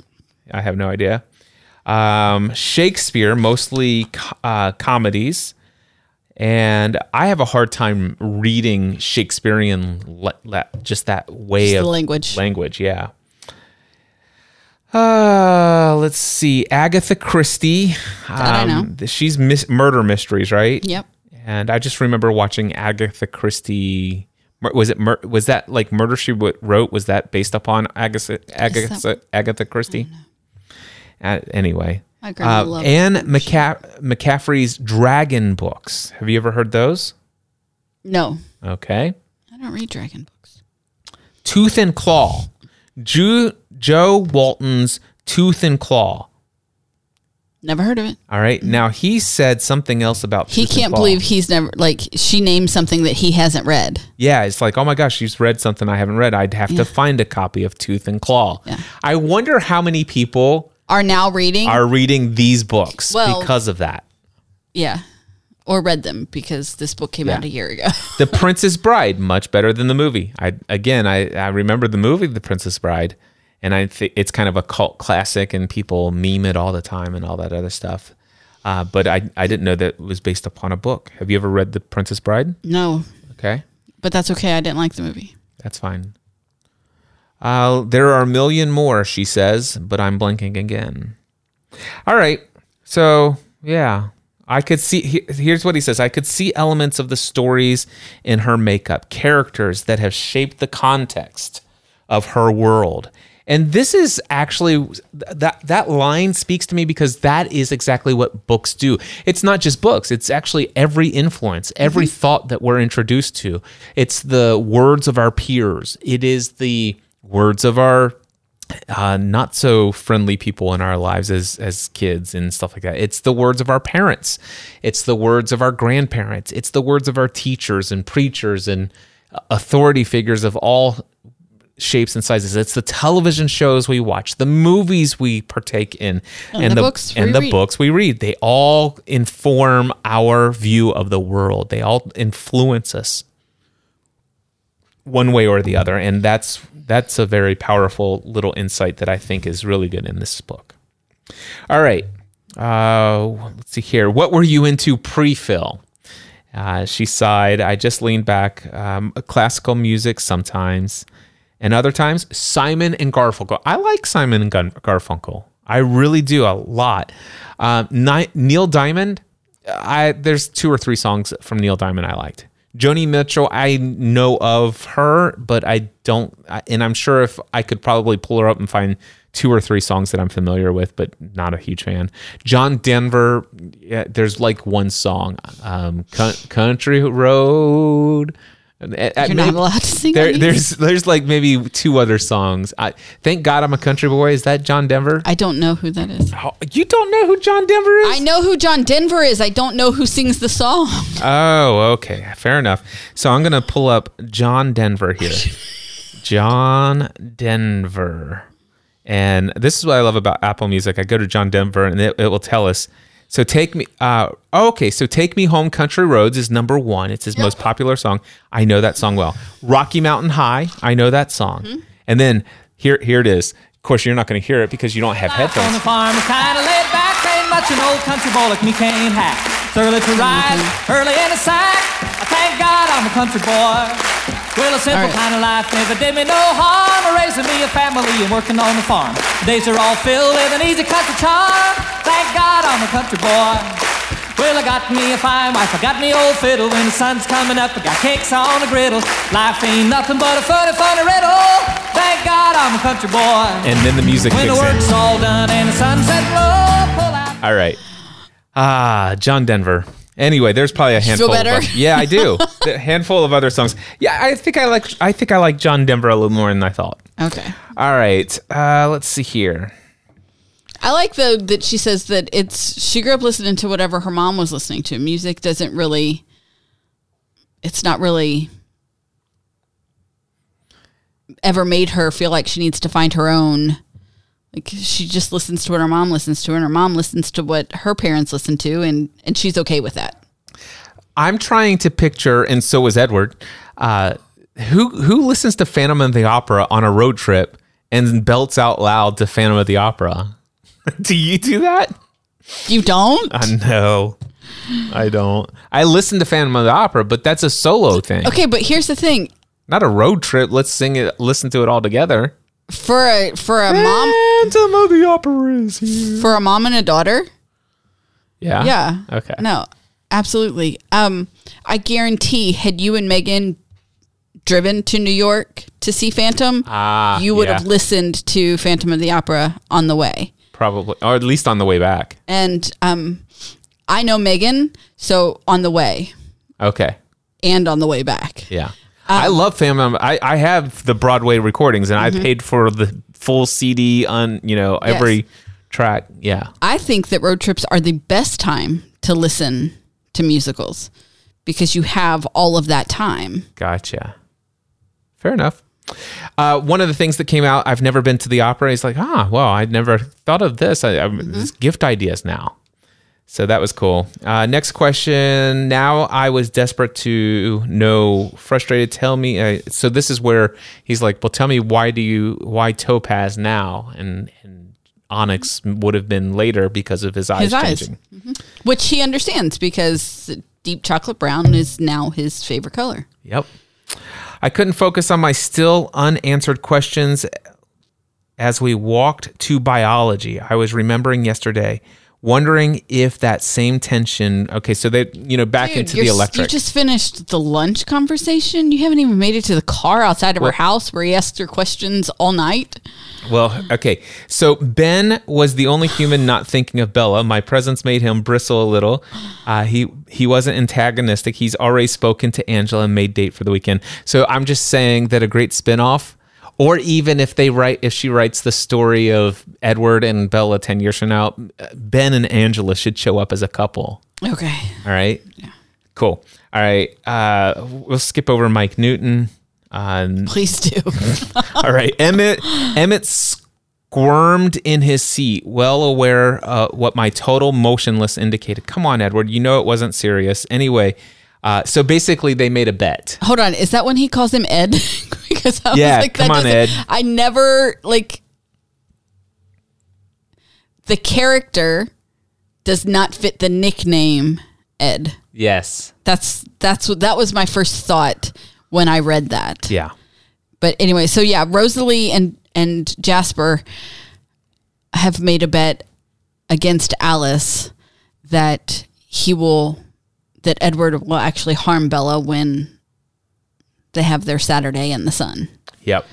I have no idea. Um, Shakespeare, mostly uh, comedies. And I have a hard time reading Shakespearean, le- le- just that way Just of language. Language, yeah. Uh, let's see. Agatha Christie. I know. Um, She's mis- murder mysteries, right? yep. And I just remember watching Agatha Christie. Was it mur- was that like Murder She Wrote? Was that based upon Agatha Agatha, Agatha Christie? Uh, anyway, My grandma uh, loved Anne. McCa- McCaffrey's Dragon books. Have you ever heard those? No, Okay. I don't read dragon books. Tooth and Claw. Ju- Jo Walton's Tooth and Claw. Never heard of it. All right. Now he said something else about. He can't believe he's never like she named something that he hasn't read. Yeah, it's like, oh my gosh, she's read something I haven't read. I'd have to find a copy of Tooth and Claw. Yeah. I wonder how many people Are now reading. are reading these books Well- because of that. yeah. or read them because this book came out a year ago. The Princess Bride, much better than the movie. I again, I, I remember the movie, The Princess Bride, and I think it's kind of a cult classic, and people meme it all the time and all that other stuff. Uh, but I, I didn't know that it was based upon a book. Have you ever read The Princess Bride? no, Okay, but that's okay. I didn't like the movie. that's fine. Uh, there are a million more, she says, but I'm blinking again. All right. So, yeah, I could see. he- Here's what he says I could see elements of the stories in her makeup, characters that have shaped the context of her world. And this is actually that that line speaks to me because that is exactly what books do. It's not just books, it's actually every influence, every thought that we're introduced to. It's the words of our peers. It is the words of our uh, not so friendly people in our lives as as kids and stuff like that. It's the words of our parents. It's the words of our grandparents. It's the words of our teachers and preachers and authority figures of all shapes and sizes. It's the television shows we watch, the movies we partake in, And the books we and the read. books we read. They all inform our view of the world. They all influence us one way or the other and that's that's a very powerful little insight that i think is really good in this book all right uh let's see here what were you into pre-Phil uh, she sighed i just leaned back um, classical music sometimes and other times simon and garfunkel i like simon and garfunkel i really do a lot um, neil diamond I there's two or three songs from Neil Diamond I liked. Joni Mitchell, I know of her, but I don't, and I'm sure if I could probably pull her up and find two or three songs that I'm familiar with, but not a huge fan. John Denver, yeah, there's like one song, um, Country Road. You're You're not allowed to sing There, there's there's like maybe two other songs. I thank God I'm a country boy. Is that John Denver? I don't know who that is. Oh, you don't know who John Denver is? I know who John Denver is. I don't know who sings the song. Oh, okay. Fair enough. So I'm going to pull up John Denver here. John Denver. And this is what I love about Apple Music. I go to John Denver and it, it will tell us. So take me, uh, okay. So take me home. Country Roads is number one. It's his most popular song. I know that song well. Rocky Mountain High. I know that song. And then here, here it is. Of course, you're not going to hear it because you don't have Life on the farm kind of laid back. Ain't much an old country boy like me can't hack. It's early to ride, early in the sack. I thank God I'm a country boy. Well, a simple right. kind of life never did me no harm. Raising me a family and working on the farm. Days are all filled with an easy country charm. Thank God I'm a country boy. Well, I got me a fine wife, I got me old fiddle. When the sun's coming up, I got cakes on the griddle. Life ain't nothing but a funny, funny riddle. Thank God I'm a country boy. And then the music When the kicks in. work's all done and the sunset low, pull out. All right. Ah, John Denver. Anyway, there's probably a handful. feel better? Of, oth- yeah, I do. a handful of other songs. Yeah, I think I like. I think I like John Denver a little more than I thought. Okay. All right. Uh, let's see here. I like the that she says that it's she grew up listening to whatever her mom was listening to. Music doesn't really it's not really ever made her feel like she needs to find her own like she just listens to what her mom listens to and her mom listens to what her parents listen to and and she's okay with that. I'm trying to picture, and so is Edward. Uh, who who listens to Phantom of the Opera on a road trip and belts out loud to Phantom of the Opera? do you do that? You don't? Uh, know. I don't. I listen to Phantom of the Opera, but that's a solo thing. Okay, but here's the thing. Not a road trip. Let's sing it. Listen to it all together. For a for a mom Phantom of the Opera is here. for a mom and a daughter, Yeah. Yeah. Okay. No, absolutely. Um, I guarantee, had you and Megan driven to New York to see Phantom, Ah, you would yeah. have listened to Phantom of the Opera on the way. Probably, or at least on the way back. And um, I know Megan, so on the way Okay. and on the way back. Yeah. I love Phantom. I, I have the Broadway recordings, and I paid for the full CD on you know every track. Yeah. I think that road trips are the best time to listen to musicals because you have all of that time. Gotcha. Fair enough. Uh, one of the things that came out, I've never been to the opera. He's like, ah, well, I'd never thought of this. I, I, Mm-hmm. this gift ideas now. So that was cool. Uh, next question. Now I was desperate to know, frustrated. Tell me. Uh, so this is where he's like, "Well, tell me why do you why Topaz now?" And, and Onyx would have been later because of his eyes His eyes. changing. Which he understands because deep chocolate brown is now his favorite color. Yep. I couldn't focus on my still unanswered questions as we walked to biology. I was remembering yesterday, wondering if that same tension. Okay, so they, you know, back Dude, into the electric. You just finished the lunch conversation. You haven't even made it to the car outside of her house where he asked her questions all night. Well, okay. So Ben was the only human not thinking of Bella. My presence made him bristle a little. Uh, he he wasn't antagonistic. He's already spoken to Angela and made date for the weekend. So I'm just saying that a great spinoff, or even if they write, if she writes the story of Edward and Bella ten years from now, Ben and Angela should show up as a couple. Okay. All right. Yeah. Cool. All right. Uh, we'll skip over Mike Newton. Uh, Please do. all right, Emmett. Emmett squirmed in his seat, well aware uh, what my total motionless indicated. Come on, Edward. You know it wasn't serious. Anyway, uh, so basically, they made a bet. Hold on. Is that when he calls him Ed? because I Yeah, was like, come that on, Ed. I never like the character does not fit the nickname Ed. Yes. That's that's what that was my first thought when I read that. Yeah. But anyway, so yeah, Rosalie and and Jasper have made a bet against Alice that he will that Edward will actually harm Bella when they have their Saturday in the sun. Yep.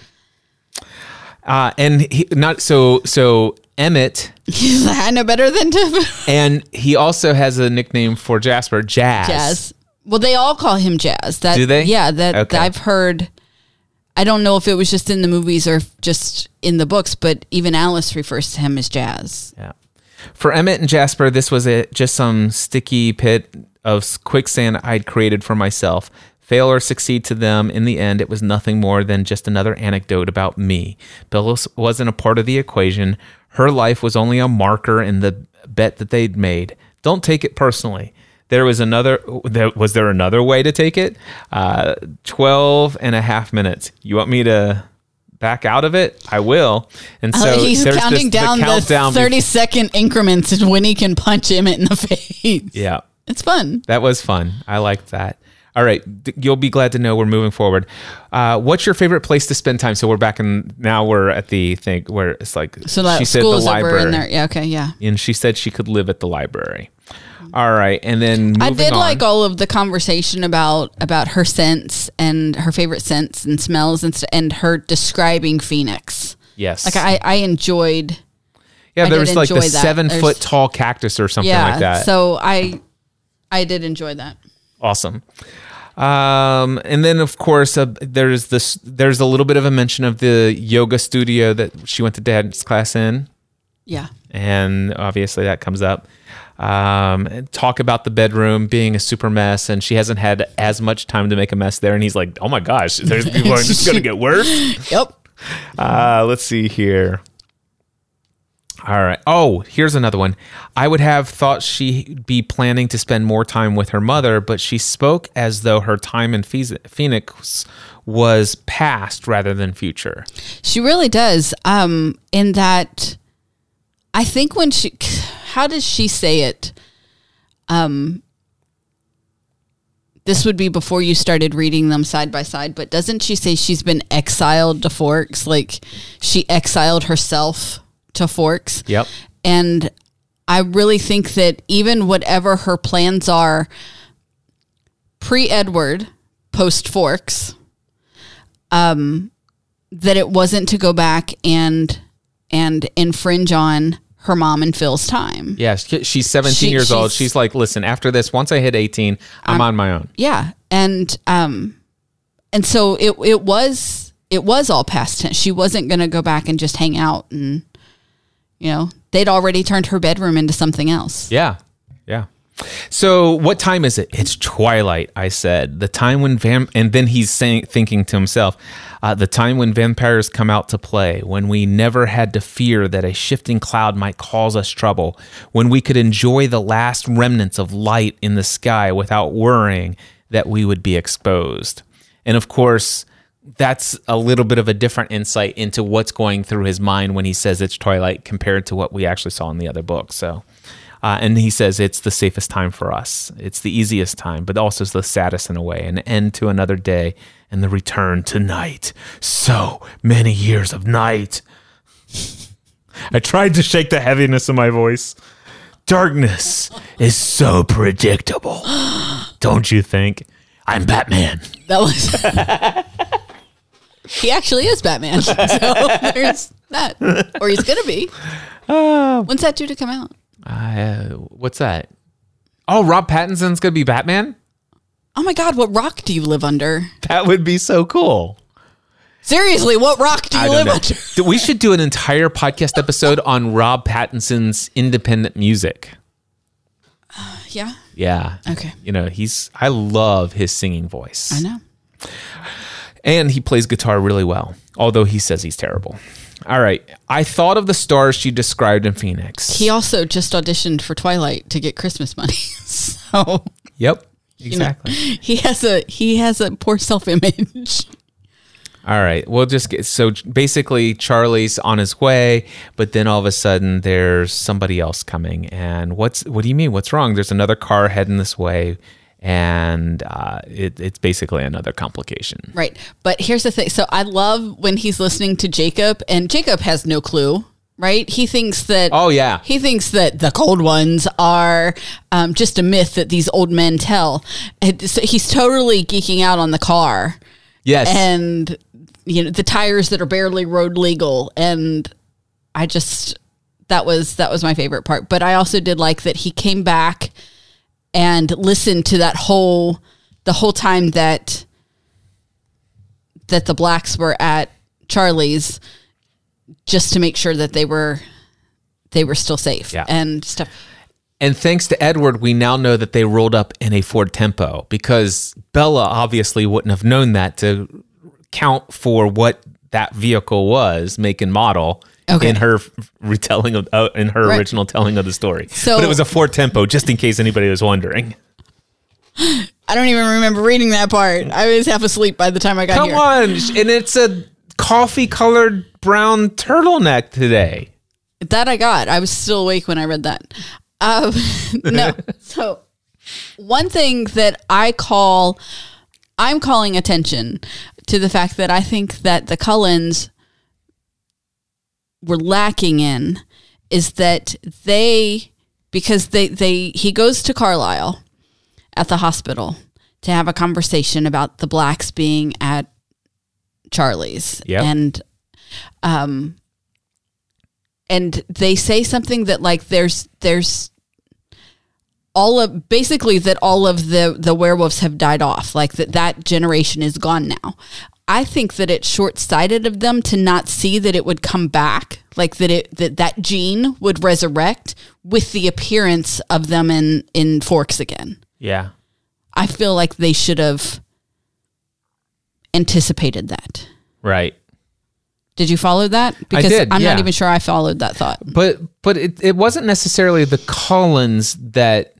Uh, and he, not so so Emmett, He's like, I know better than to and he also has a nickname for Jasper, Jazz. Jazz. Well, they all call him Jazz. That Do they? Yeah, that, Okay. I've heard. I don't know if it was just in the movies or just in the books, but even Alice refers to him as Jazz. Yeah. For Emmett and Jasper, this was a, just some sticky pit of quicksand I'd created for myself. Fail or succeed to them, in the end, it was nothing more than just another anecdote about me. Bella wasn't a part of the equation. Her life was only a marker in the bet that they'd made. Don't take it personally. There was another, there, was there another way to take it? Uh, 12 and a half minutes. You want me to back out of it? I will. And so Uh, he's there's this- counting down the, countdown before- 30 second increments when he can punch him in the face. Yeah, It's fun. that was fun. I liked that. All right, you'll be glad to know we're moving forward. Uh, what's your favorite place to spend time? So we're back in now. We're at the thing where it's like So that she said the library, in there. Yeah, okay, yeah. and she said she could live at the library. All right, and then I did on. like all of the conversation about about her scents and her favorite scents and smells and and her describing Phoenix. yes, Like I, I enjoyed yeah. There was like the that. seven There's- foot tall cactus or something yeah. like that. So I I did enjoy that. awesome. Um, and then of course uh, there's this. There's a little bit of a mention of the yoga studio that she went to dance class in. Yeah. and obviously that comes up. Um, talk about the bedroom being a super mess, and she hasn't had as much time to make a mess there. And he's like, "Oh my gosh, there's people are just gonna get worse." Yep. Uh, let's see here. All right. Oh, here's another one. I would have thought she'd be planning to spend more time with her mother, but she spoke as though her time in Phoenix was past rather than future. She really does. Um, in that, I think when she, how does she say it? Um, this would be before you started reading them side by side, but doesn't she say she's been exiled to Forks? Like she exiled herself to Forks. Yep. And I really think that even whatever her plans are pre Edward, post Forks, um, that it wasn't to go back and and infringe on her mom and Phil's time. Yeah, she's 17 She- years old. she's- She's like, listen, after this, once I hit 18, I'm on my own. Yeah. And um and so it it was it was all past tense. She wasn't gonna go back and just hang out and you know, they'd already turned her bedroom into something else. Yeah. So, what time is it? It's twilight, I said. The time when vam and then he's saying thinking to himself, uh, the time when vampires come out to play, when we never had to fear that a shifting cloud might cause us trouble, when we could enjoy the last remnants of light in the sky without worrying that we would be exposed. And of course, that's a little bit of a different insight into what's going through his mind when he says it's twilight compared to what we actually saw in the other book. So, uh, and he says it's the safest time for us. It's the easiest time, but also it's the saddest in a way. An end to another day and the return to night. So many years of night. I tried to shake the heaviness of my voice. Darkness is so predictable. Don't you think? I'm Batman. That was. he actually is Batman. So there's that. Or he's going to be. When's that due to come out? Uh, what's that? Oh, Rob Pattinson's gonna be Batman. Oh my God, what rock do you live under? That would be so cool. Seriously, what rock do you live know. under? we should do an entire podcast episode on Rob Pattinson's independent music. Yeah, Yeah. Okay. You know, he's I love his singing voice. I know. And he plays guitar really well, although he says he's terrible. All right. I thought of the stars she described in Phoenix. He also just auditioned for Twilight to get Christmas money. so yep. you know, Exactly. he has a he has a poor self image. All right. We'll just get so basically Charlie's on his way, but then all of a sudden there's somebody else coming. And what's what do you mean? What's wrong? There's another car heading this way, and uh, it, it's basically another complication. Right. But here's the thing. So I love when he's listening to Jacob, and Jacob has no clue. Right? He thinks that. Oh, yeah. He thinks that the cold ones are um, just a myth that these old men tell. So he's totally geeking out on the car Yes. and you know the tires that are barely road legal, and I just that was that was my favorite part. But I also did like that he came back and listened to that whole the whole time that that the blacks were at Charlie's just to make sure that they were they were still safe Yeah. and stuff. And thanks to Edward, we now know that they rolled up in a Ford Tempo because Bella obviously wouldn't have known that to count for what that vehicle was, make and model. Okay. In her retelling of, uh, in her Right. original telling of the story, So- but it was a Ford Tempo, just in case anybody was wondering. I don't even remember reading that part. I was half asleep by the time I got Come here. on, and it's a coffee-colored brown turtleneck today. That I got. I was still awake when I read that. Um, no. So, one thing that I call, I'm calling attention to the fact that I think that the Cullens were lacking in is that they, because they, they, he goes to Carlisle at the hospital to have a conversation about the blacks being at Charlie's. Yep. And, um, and they say something that like there's there's all of basically that all of the the werewolves have died off like that that generation is gone now i think that it's short-sighted of them to not see that it would come back like that it that that gene would resurrect with the appearance of them in in forks again. Yeah, i feel like they should have anticipated that. Right. did you follow that? Because did, i'm yeah. not even sure i followed that thought. But but it, it wasn't necessarily the Cullens that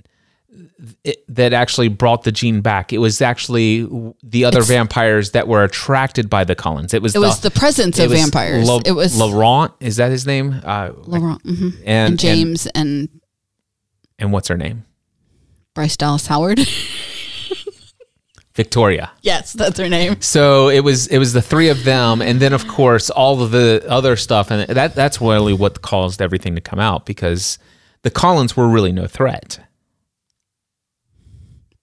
it, that actually brought the gene back. It was actually the other vampires that were attracted by the Cullens. It was it was the presence of vampires La- it was Laurent. Is that his name? Uh, Laurent, mhm. and, and, James and, and and what's her name? Bryce Dallas Howard. Victoria. yes, that's her name. So it was it was the three of them, and then of course all of the other stuff, and that that's really what caused everything to come out because the Cullens were really no threat.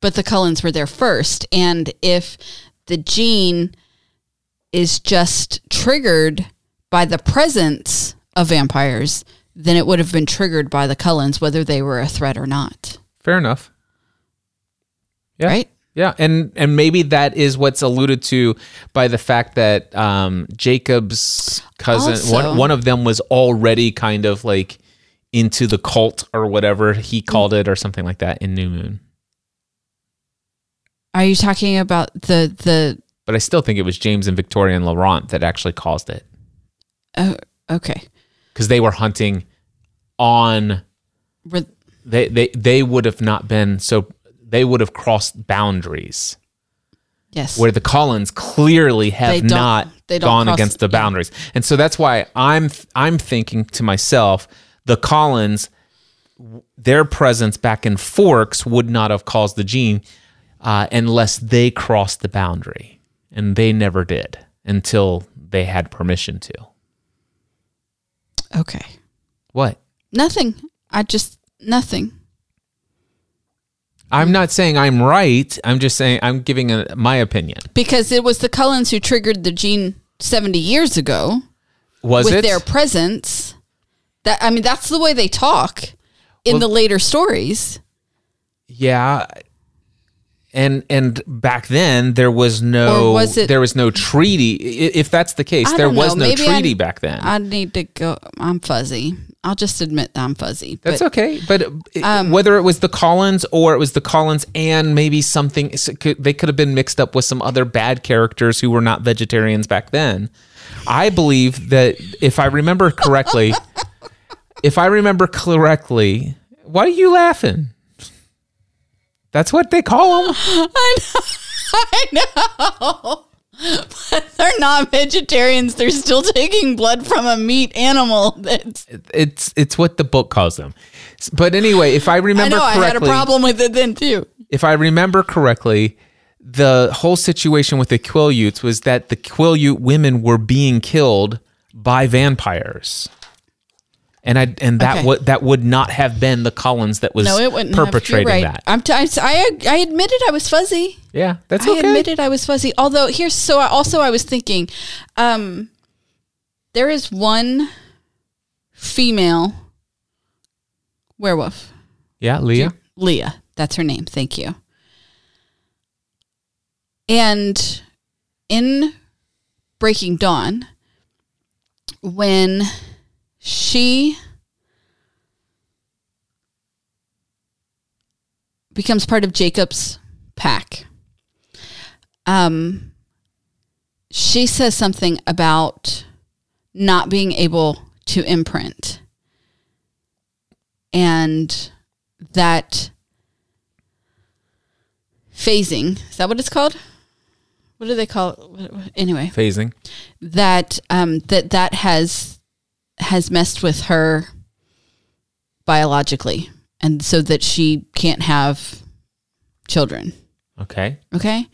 But the Cullens were there first. And if the gene is just triggered by the presence of vampires, then it would have been triggered by the Cullens, whether they were a threat or not. Fair enough. Yeah. Right? Yeah, and and maybe that is what's alluded to by the fact that um, Jacob's cousin, Also- one one of them was already kind of like into the cult or whatever he called it or something like that in New Moon. Are you talking about the the? But I still think it was James and Victoria and Laurent that actually caused it Oh, okay. because they were hunting on Re- they they they would have not been so they would have crossed boundaries yes. where the Cullens clearly have don't- they gone against the yeah. boundaries. And so that's why I'm I'm thinking to myself the Cullens their presence back in Forks would not have caused the gene uh, unless they crossed the boundary. And they never did until they had permission to. okay. What? Nothing. I just nothing. I'm not saying I'm right. I'm just saying I'm giving a, my opinion. Because it was the Cullens who triggered the gene 70 years ago Was with it? their presence. That I mean that's the way they talk in Well- the later stories. Yeah. And and back then there was no was it- there was no treaty. If that's the case, there was know. no Maybe treaty I- back then. I need to go I'm fuzzy. I'll just admit that I'm fuzzy. that's but okay, but Um, whether it was the Cullens or it was the Cullens and maybe something they could have been mixed up with some other bad characters who were not vegetarians back then. I believe that if I remember correctly, if I remember correctly, why are you laughing? That's what they call them. I know. But they're not vegetarians. They're still taking blood from a meat animal. That's, It's it's what the book calls them. But anyway, if I I remember know I had a problem with it then too. if I remember correctly, the whole situation with the Quileutes was that the Quileute women were being killed by vampires. And I and that Okay. would that would not have been the Cullens that was No, it wouldn't. perpetrating right. that. I'm t- I, I I admitted I was fuzzy. Yeah, that's okay. I admitted I was fuzzy. Although here's so I, also I was thinking, um, there is one female werewolf, yeah, Leah. Leah. That's her name. Thank you. And in Breaking Dawn, when she becomes part of Jacob's pack, um, she says something about not being able to imprint. And that phasing is that what it's called? What do they call it? Anyway. Phasing. that um that that has has messed with her biologically and so that she can't have children. Okay. okay?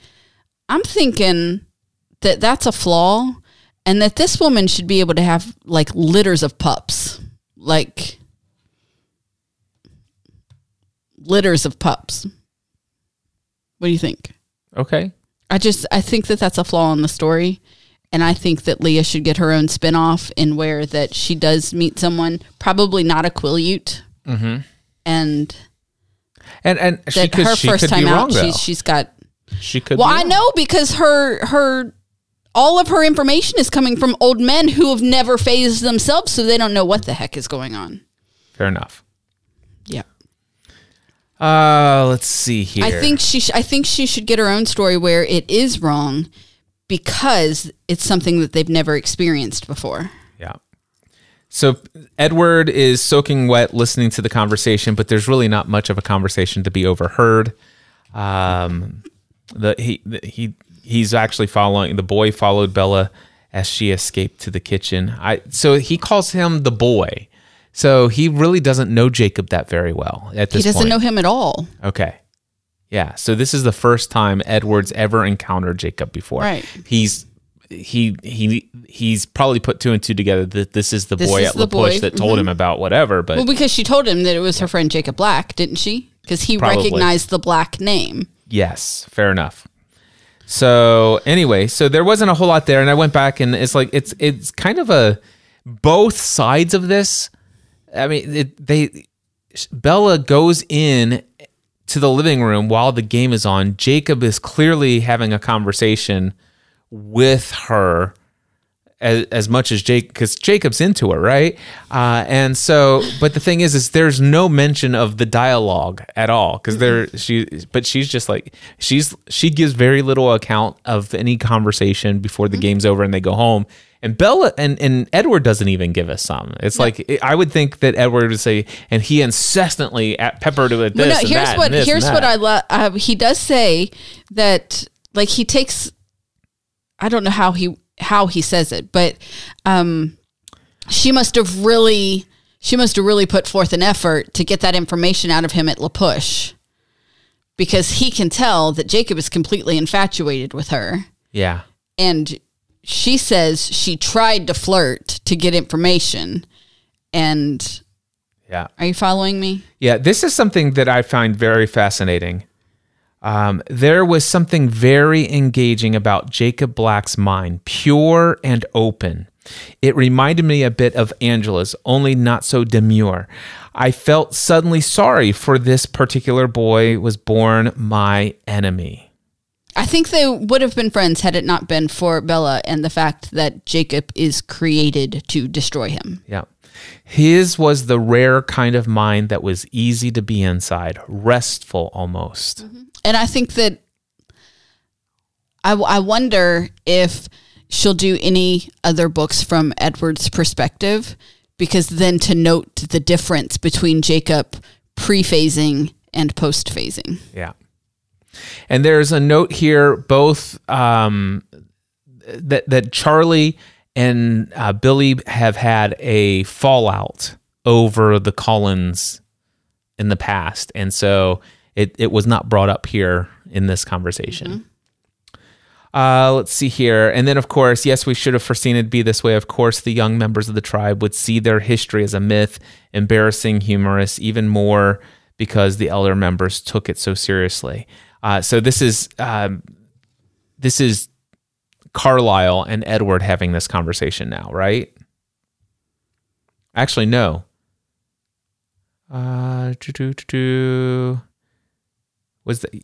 I'm thinking that that's a flaw and that this woman should be able to have like litters of pups. Like litters of pups. What do you think? Okay. I just I think that that's a flaw in the story, and I think that Leah should get her own spinoff in where that she does meet someone, probably not a Quileute, mm-hmm. and And and she that could her she first time wrong out, though. she's she's got. she could. Well, I know because her her all of her information is coming from old men who have never phased themselves, so they don't know what the heck is going on. Fair enough. Yeah. Uh, let's see here. I think she. Sh- I think she should get her own story where it is wrong, because it's something that they've never experienced before. Yeah. So Edward is soaking wet listening to the conversation, but there's really not much of a conversation to be overheard. Um, the he the, he he's actually following the boy followed Bella as she escaped to the kitchen. I so he calls him the boy. So he really doesn't know Jacob that very well at this He doesn't point. know him at all. Okay. Yeah. So this is the first time Edward's ever encountered Jacob before. Right. He's he he he's probably put two and two together that this is the This boy is at the La Push that told mm-hmm. him about whatever. But Well, because she told him that it was her friend Jacob Black, didn't she? Because he Probably. recognized the Black name. yes, fair enough. So anyway, so there wasn't a whole lot there, and I went back and it's like it's it's kind of a both sides of this. I mean, it, they Bella goes in to the living room while the game is on. Jacob is clearly having a conversation with her as, as much as Jake because Jacob's into her, right? Uh, and so, but the thing is, is there's no mention of the dialogue at all because there she, but she's just like she's she gives very little account of any conversation before the game's over and they go home. And Bella and, and Edward doesn't even give us some. It's like I would think that Edward would say, and he incessantly at peppered with this. Well, no, here's what here's what. I love. Uh, he does say that like he takes. I don't know how he how he says it, but um, she must have really she must have really put forth an effort to get that information out of him at La Push, because he can tell that Jacob is completely infatuated with her, Yeah. and she says she tried to flirt to get information, and Yeah. are you following me? Yeah, this is something that I find very fascinating. Um, there was something very engaging about Jacob Black's mind, pure and open. It reminded me a bit of Angela's, only not so demure. I felt suddenly sorry for this particular boy was born my enemy. I think they would have been friends had it not been for Bella and the fact that Jacob is created to destroy him. Yeah. His was the rare kind of mind that was easy to be inside, restful almost. And I think that I, I wonder if she'll do any other books from Edward's perspective, because then to note the difference between Jacob pre phasing and post phasing. Yeah. And there's a note here, both um, that that Charlie and uh, Billy have had a fallout over the Cullens in the past, and so it it was not brought up here in this conversation. Uh, let's see here. And then, of course, yes, we should have foreseen it be this way. Of course, the young members of the tribe would see their history as a myth, embarrassing, humorous, even more because the elder members took it so seriously. Uh, so this is um, this is Carlisle and Edward having this conversation now, right? Actually, no. Uh. Was the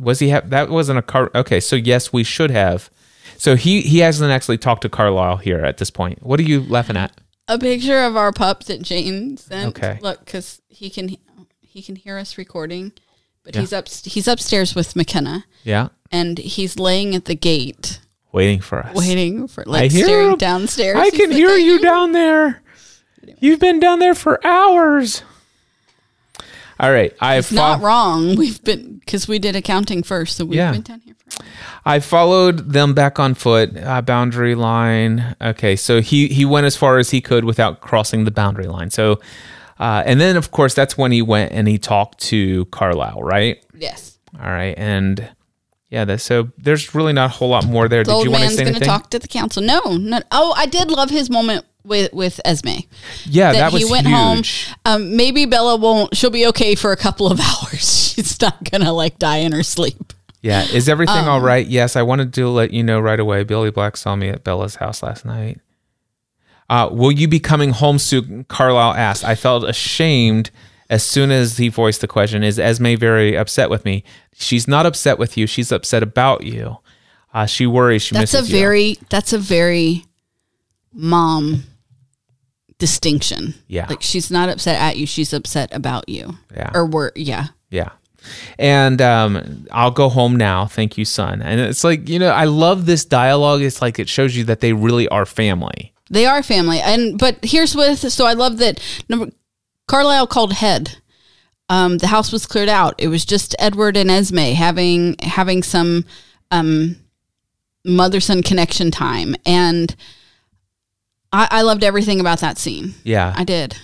was he have that wasn't a car okay so yes we should have. So he he hasn't actually talked to carlisle here at this point. What are you laughing at? A picture of our pup that Jane sent. Okay. Look, because he can he can hear us recording, but he's up he's upstairs with McKenna, yeah. And he's laying at the gate. Waiting for us. Waiting for I like hear staring him. downstairs. i He's can like, hear you down there. You've been down there for hours all right i It's not wrong. We've been because we did accounting first, so we've Yeah. been down here for. I followed them back on foot. Uh, boundary line. Okay, so he he went as far as he could without crossing the boundary line. So, uh, and then of course that's when he went and he talked to Carlisle, right? Yes, All right, and yeah, that's, so there's really not a whole lot more there. the Did old you want to man's going to talk to the council. No, no. Oh, I did love his moment with with Esme. yeah, that, that, was he went huge. home. Um, maybe Bella won't. She'll be okay for a couple of hours. She's not gonna like die in her sleep. Yeah, is everything Um, all right? Yes, I wanted to let you know right away. Billy Black saw me at Bella's house last night. Uh, will you be coming home soon? Carlisle asked. I felt ashamed as soon as he voiced the question. Is Esme very upset with me? She's not upset with you. She's upset about you. Uh, she worries. She That's a misses you. very. That's a very mom distinction. Yeah. like she's not upset at you. She's upset about you. Yeah. or were yeah. Yeah. And um, I'll go home now. Thank you, son. And it's like, you know, I love this dialogue. It's like it shows you that they really are family. They are family, and but here's with So I love that. Number Carlisle called head. Um, the house was cleared out. It was just Edward and Esme having having some um, mother son connection time, and I, I loved everything about that scene. Yeah. I did.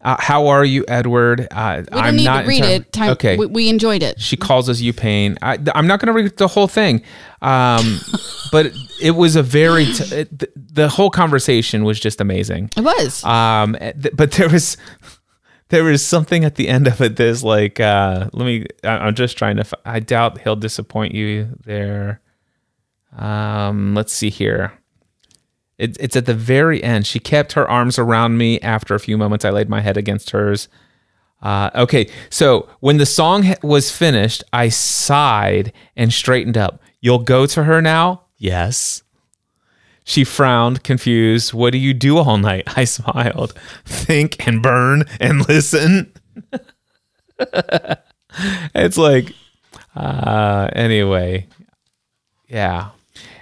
Uh, how are you, Edward? Uh, We I'm don't need not to read it. Time, okay. we, we enjoyed it. she calls us you pain. I, am not going to read the whole thing, um, but it was a very t- it, the, the whole conversation was just amazing. It was. Um, th- but there was there was something at the end of it. There's like, uh, let me. I- I'm just trying to. f- I doubt he'll disappoint you there. Um, let's see here. It, it's at the very end. She kept her arms around me. After a few moments, I laid my head against hers. Uh, okay, so when the song was finished, I sighed and straightened up. You'll go to her now? Yes. She frowned, confused. What do you do all night? I smiled. Think and burn and listen. it's like, uh, anyway, yeah.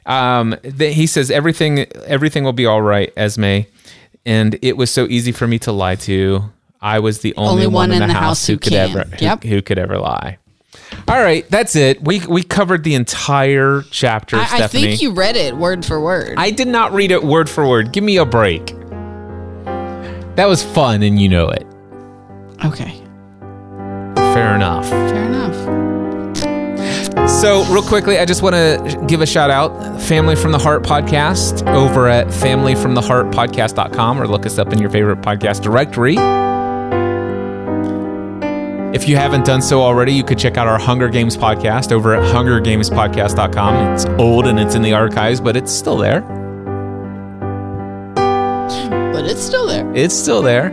Um, he says everything, everything will be all right, Esme. And it was so easy for me to lie to. I was the only, one, in the, house, who could can. ever, who, Yep. who could ever lie. All right, that's it. We we covered the entire chapter, I, I think you read it word for word. I did not read it word for word. Give me a break. That was fun, and you know it. okay, Fair enough. fair enough. So, real quickly, I just want to give a shout out Family from the Heart podcast over at familyfromtheheartpodcast.com or look us up in your favorite podcast directory. If you haven't done so already, you could check out our Hunger Games podcast over at hungergamespodcast.com. It's old and it's in the archives, but it's still there. But it's still there. It's still there.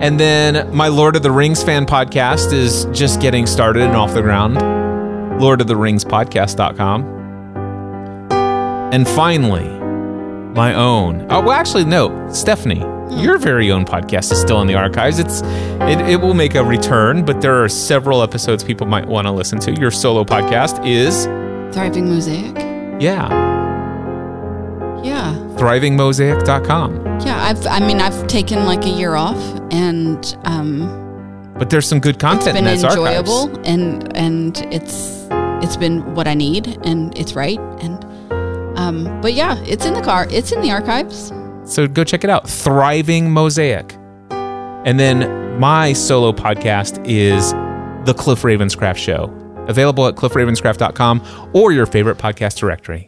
And then my Lord of the Rings fan podcast is just getting started and off the ground. Lord of the Rings podcast.com. And finally, my own. Oh, well, actually, no, Stephanie, your very own podcast is still in the archives. It's it, it will make a return, but there are several episodes people might want to listen to. Your solo podcast is, Thriving Mosaic. yeah, Yeah. thrivingmosaic.com. Yeah, I've I mean I've taken like a year off and um But there's some good it's content been in enjoyable archives. and and it's it's been what I need and it's right and um but yeah, it's in the car. It's in the archives. So go check it out. Thriving Mosaic. And then my solo podcast is The Cliff Ravenscraft Show, available at cliffravenscraft.com or your favorite podcast directory.